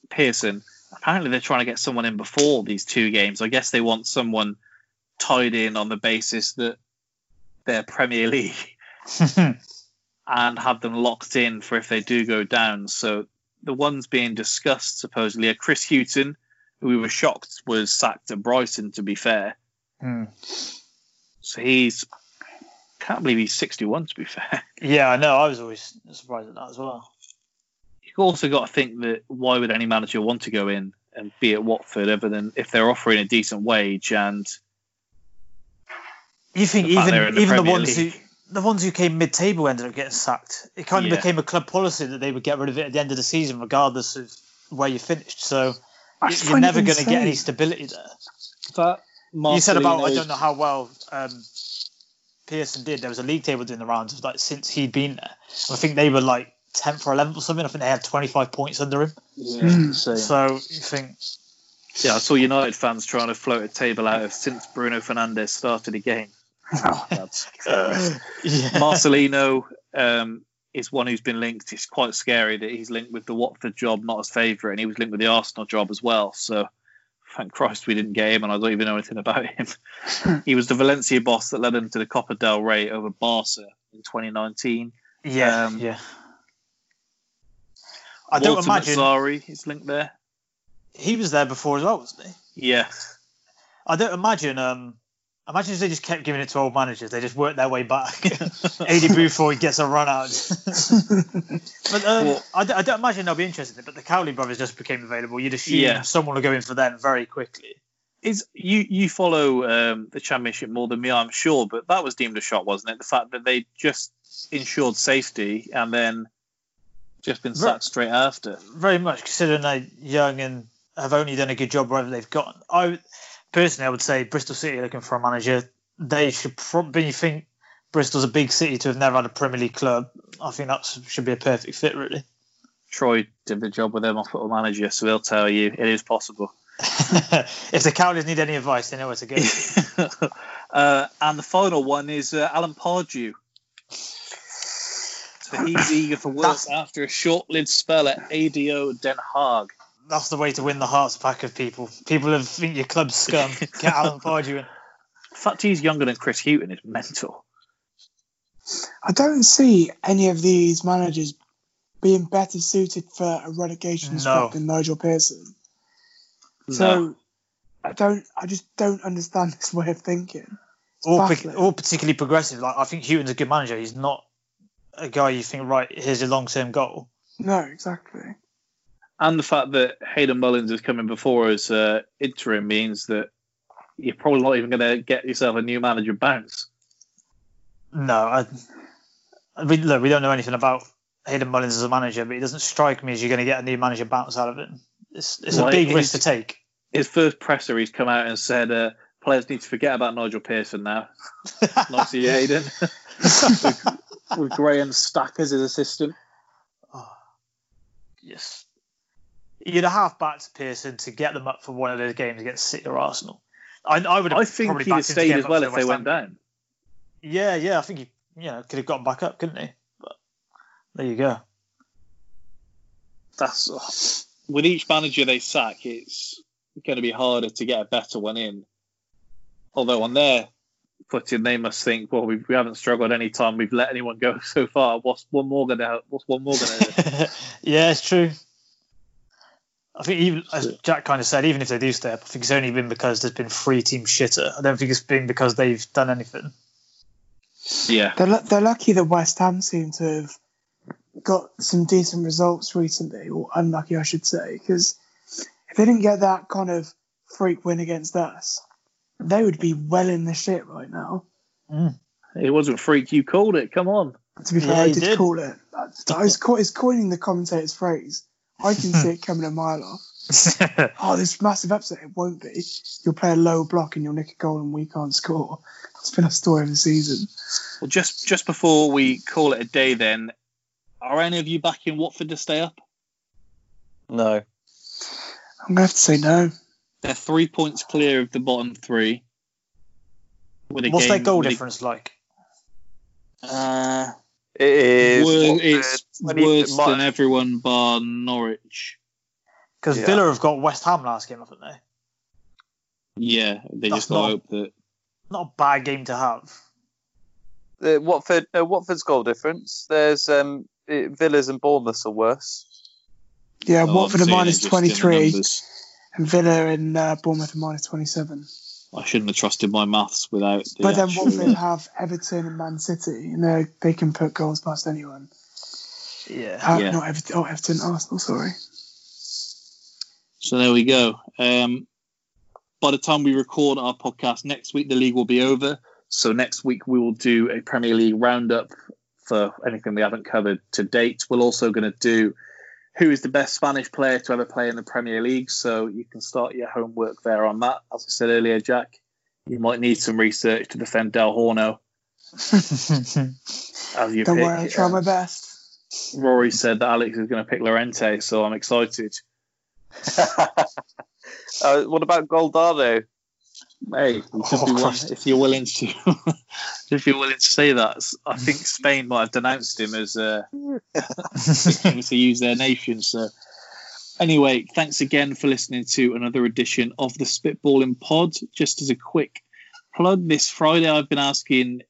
Speaker 9: Pearson. Apparently, they're trying to get someone in before these two games. I guess they want someone tied in on the basis that they're Premier League and have them locked in for if they do go down. So the ones being discussed supposedly are Chris Hughton, who we were shocked was sacked at Brighton. To be fair,
Speaker 10: Hmm.
Speaker 9: so he's can't believe he's 61. To be fair,
Speaker 10: Yeah, I know. I was always surprised at that as well.
Speaker 9: you've also got to think that why would any manager want to go in and be at Watford other than if they're offering a decent wage and
Speaker 10: You think
Speaker 9: The
Speaker 10: even
Speaker 9: the
Speaker 10: even the ones
Speaker 9: League.
Speaker 10: who the ones who came mid-table ended up getting sacked. It kind of
Speaker 9: Yeah.
Speaker 10: became a club policy that they would get rid of it at the end of the season, regardless of where you finished. So
Speaker 11: I
Speaker 10: you-
Speaker 11: just
Speaker 10: you're never going to get any stability there.
Speaker 9: that
Speaker 10: You said about I don't know how well um, Pearson did. There was a league table doing the rounds of like since he'd been there. I think they were like 10th or 11th or something. I think they had 25 points under him.
Speaker 9: Yeah,
Speaker 11: Hmm.
Speaker 9: so-
Speaker 10: So you think
Speaker 9: Yeah, I saw United fans trying to float a table out of since Bruno Fernandes started a game. That's
Speaker 10: yeah.
Speaker 9: Marcelino um, is one who's been linked. It's quite scary that he's linked with the Watford job, not as favourite, and he was linked with the Arsenal job as well. So thank Christ we didn't get him, and I don't even know anything about him. he was the Valencia boss that led them to the Copa del Rey over Barca in 2019.
Speaker 10: Yeah,
Speaker 9: Um,
Speaker 10: yeah. I don't imagine
Speaker 9: Mazzarri is linked there.
Speaker 10: he was there before as well, wasn't he?
Speaker 9: Yeah,
Speaker 10: I don't imagine. Um, imagine if they just kept giving it to old managers. They just worked their way back. Aidy Boothroyd gets a run out. but um,
Speaker 9: Well-
Speaker 10: I, don't- imagine they'll be interested. But the Cowley brothers just became available. You'd assume
Speaker 9: Yeah.
Speaker 10: someone will go in for them very quickly.
Speaker 9: is you you follow um, the championship more than me, I'm sure, but that was deemed a shot, wasn't it? The fact that they just ensured safety and then just been sacked straight after.
Speaker 10: Very much considering they're young and have only done a good job wherever they've gone. I personally, I would say Bristol City are looking for a manager. They should probably think Bristol's a big city to have never had a Premier League club. I think that should be a perfect fit, really.
Speaker 9: Troy did the job with them off football manager, so he'll tell you it is possible.
Speaker 10: if the Cowleys need any advice, they know where to go.
Speaker 9: uh, and the final one is uh, Alan Pardew. So he's eager for work
Speaker 10: That's-
Speaker 9: after a short-lived spell at ADO Den Haag.
Speaker 10: That's the way to win the hearts back of people. People who think your club's scum. Get Alan Pardew in.
Speaker 9: The fact he's younger than Chris Hughton is mental.
Speaker 11: I don't see any of these managers being better suited for a relegation
Speaker 10: No.
Speaker 11: squad than Nigel Pearson. So I don't. I just don't understand this way of thinking. It's
Speaker 10: Or, or particularly progressive. Like I think Hughton's a good manager. He's not a guy you think right. Here's a long term goal.
Speaker 11: No, exactly.
Speaker 9: And the fact that Hayden Mullins is coming before us uh, interim means that you're probably not even going to get yourself a new manager bounce.
Speaker 10: No, I, we, look, we don't know anything about Hayden Mullins as a manager, but it doesn't strike me as you're going to get a new manager bounce out of it. It's, it's
Speaker 9: Well,
Speaker 10: a big risk to take.
Speaker 9: His first presser, he's come out and said uh, players need to forget about Nigel Pearson now. Not see Hayden. with, with Graham Stack as his assistant.
Speaker 10: Yes. You'd have half backed Pearson to get them up for one of those games against City or Arsenal. I, I would have
Speaker 9: I think he'd have
Speaker 10: backed him to
Speaker 9: stayed as well if they
Speaker 10: West
Speaker 9: went down.
Speaker 10: Yeah, yeah, I think he you know, could have gotten back up, couldn't he? But there you go.
Speaker 9: That's with each manager they sack, it's going to be harder to get a better one in. Although on their footing, they must think, well, we, we haven't struggled any time we've let anyone go so far. What's one more going to? What's one more going to?
Speaker 10: yeah, it's true. I think even as Jack kind of said, even if they do stay up, I think it's only been because there's been three team shitter. I don't think it's been because they've done anything.
Speaker 9: yeah,
Speaker 11: They're, they're lucky that West Ham seem to have got some decent results recently, or unlucky, I should say, because if they didn't get that kind of freak win against us, they would be well in the shit right now. Mm.
Speaker 9: it wasn't freak. You called it. Come on.
Speaker 11: To be fair,
Speaker 10: Yeah,
Speaker 11: I
Speaker 10: he
Speaker 11: did,
Speaker 10: did.
Speaker 11: call it. I, I was co- it's coining the commentator's phrase. I can see it coming a mile off. Oh, this massive upset. It won't be. You'll play a low block and you'll nick a goal and we can't score. It's been a story of the season.
Speaker 9: Well, just just before we call it a day, then, are any of you back in Watford to stay up?
Speaker 12: No.
Speaker 11: I'm going to have to say no.
Speaker 9: They're three points clear of the bottom three. With a
Speaker 10: What's
Speaker 9: game
Speaker 10: their goal
Speaker 9: with a-
Speaker 10: difference like?
Speaker 9: Uh,
Speaker 12: It is.
Speaker 9: Wor- it's
Speaker 12: 20
Speaker 9: worse
Speaker 12: might-
Speaker 9: than everyone bar Norwich.
Speaker 10: Because
Speaker 12: Yeah.
Speaker 10: Villa have got West Ham last game, haven't they?
Speaker 9: Yeah, they
Speaker 10: That's
Speaker 9: just got to
Speaker 10: not-
Speaker 9: hope that.
Speaker 10: Not a bad game to have.
Speaker 12: the Watford, no, Watford's goal difference. There's um, it, Villas and Bournemouth are worse.
Speaker 11: Yeah,
Speaker 9: Oh,
Speaker 11: Watford are
Speaker 9: I'm seeing
Speaker 11: minus
Speaker 9: it just in the
Speaker 11: 23 and Villa and uh, Bournemouth are minus 27.
Speaker 9: I shouldn't have trusted my maths without. The
Speaker 11: But then
Speaker 9: actual-
Speaker 11: Watford have Everton and Man City, and they they can put goals past anyone.
Speaker 10: Yeah.
Speaker 11: Uh,
Speaker 9: Yeah.
Speaker 11: Not Everton, oh, Everton, Arsenal, sorry.
Speaker 9: So there we go. Um, by the time we record our podcast next week, the league will be over. So next week we will do a Premier League roundup for anything we haven't covered to date. We're also going to do who is the best Spanish player to ever play in the Premier League. So you can start your homework there on that. As I said earlier, Jack, you might need some research to defend Del Horno as your
Speaker 11: Don't
Speaker 9: pick.
Speaker 11: worry, I'll try
Speaker 9: Um,
Speaker 11: my best.
Speaker 9: Rory said that Alex is going to pick Llorente, so I'm excited.
Speaker 12: uh, what about Soldado?
Speaker 9: Hey, you
Speaker 10: Oh,
Speaker 9: be one, if you're willing to, if you're willing to say that. I think Spain might have denounced him as uh, to use their nation. So, anyway, thanks again for listening to another edition of the Spitballing Pod. Just as a quick plug, this Friday I've been asking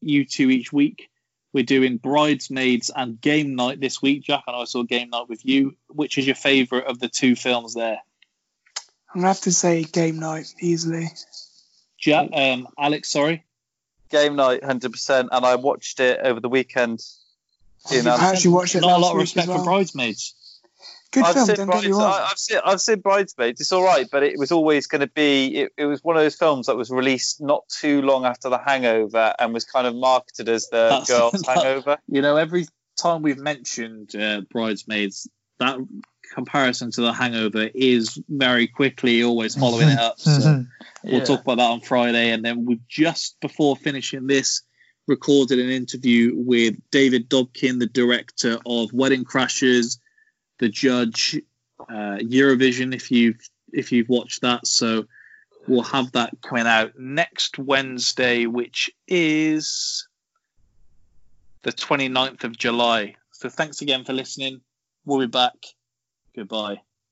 Speaker 9: you two each week. We're doing bridesmaids and game night this week. Jack and I saw game night with you. Which is your favourite of the two films there?
Speaker 11: I'm going to have to say game night easily.
Speaker 9: Jack, um, Alex, sorry.
Speaker 12: Game night, hundred percent, and I watched it over the weekend. In,
Speaker 11: I
Speaker 12: um,
Speaker 11: actually watched it
Speaker 9: Not a lot of respect
Speaker 11: well.
Speaker 9: for bridesmaids.
Speaker 11: Good
Speaker 12: I've
Speaker 11: film,
Speaker 12: seen,
Speaker 11: don't get me
Speaker 12: Brides- I- I've seen I've seen Bridesmaids. It's all right, but it was always going to be. It, it was one of those films that was released not too long after The Hangover and was kind of marketed as the
Speaker 9: That's-
Speaker 12: girls'
Speaker 9: that-
Speaker 12: hangover.
Speaker 9: You know, every time we've mentioned uh, bridesmaids, that comparison to the Hangover is very quickly always following it up. So we'll
Speaker 10: Yeah.
Speaker 9: talk about that on Friday, and then we just before finishing this recorded an interview with David Dobkin, the director of Wedding Crashers, the judge, uh, Eurovision. If you've if you've watched that, so we'll have that coming out next Wednesday, which is the 29th of July. So thanks again for listening. We'll be back. Goodbye.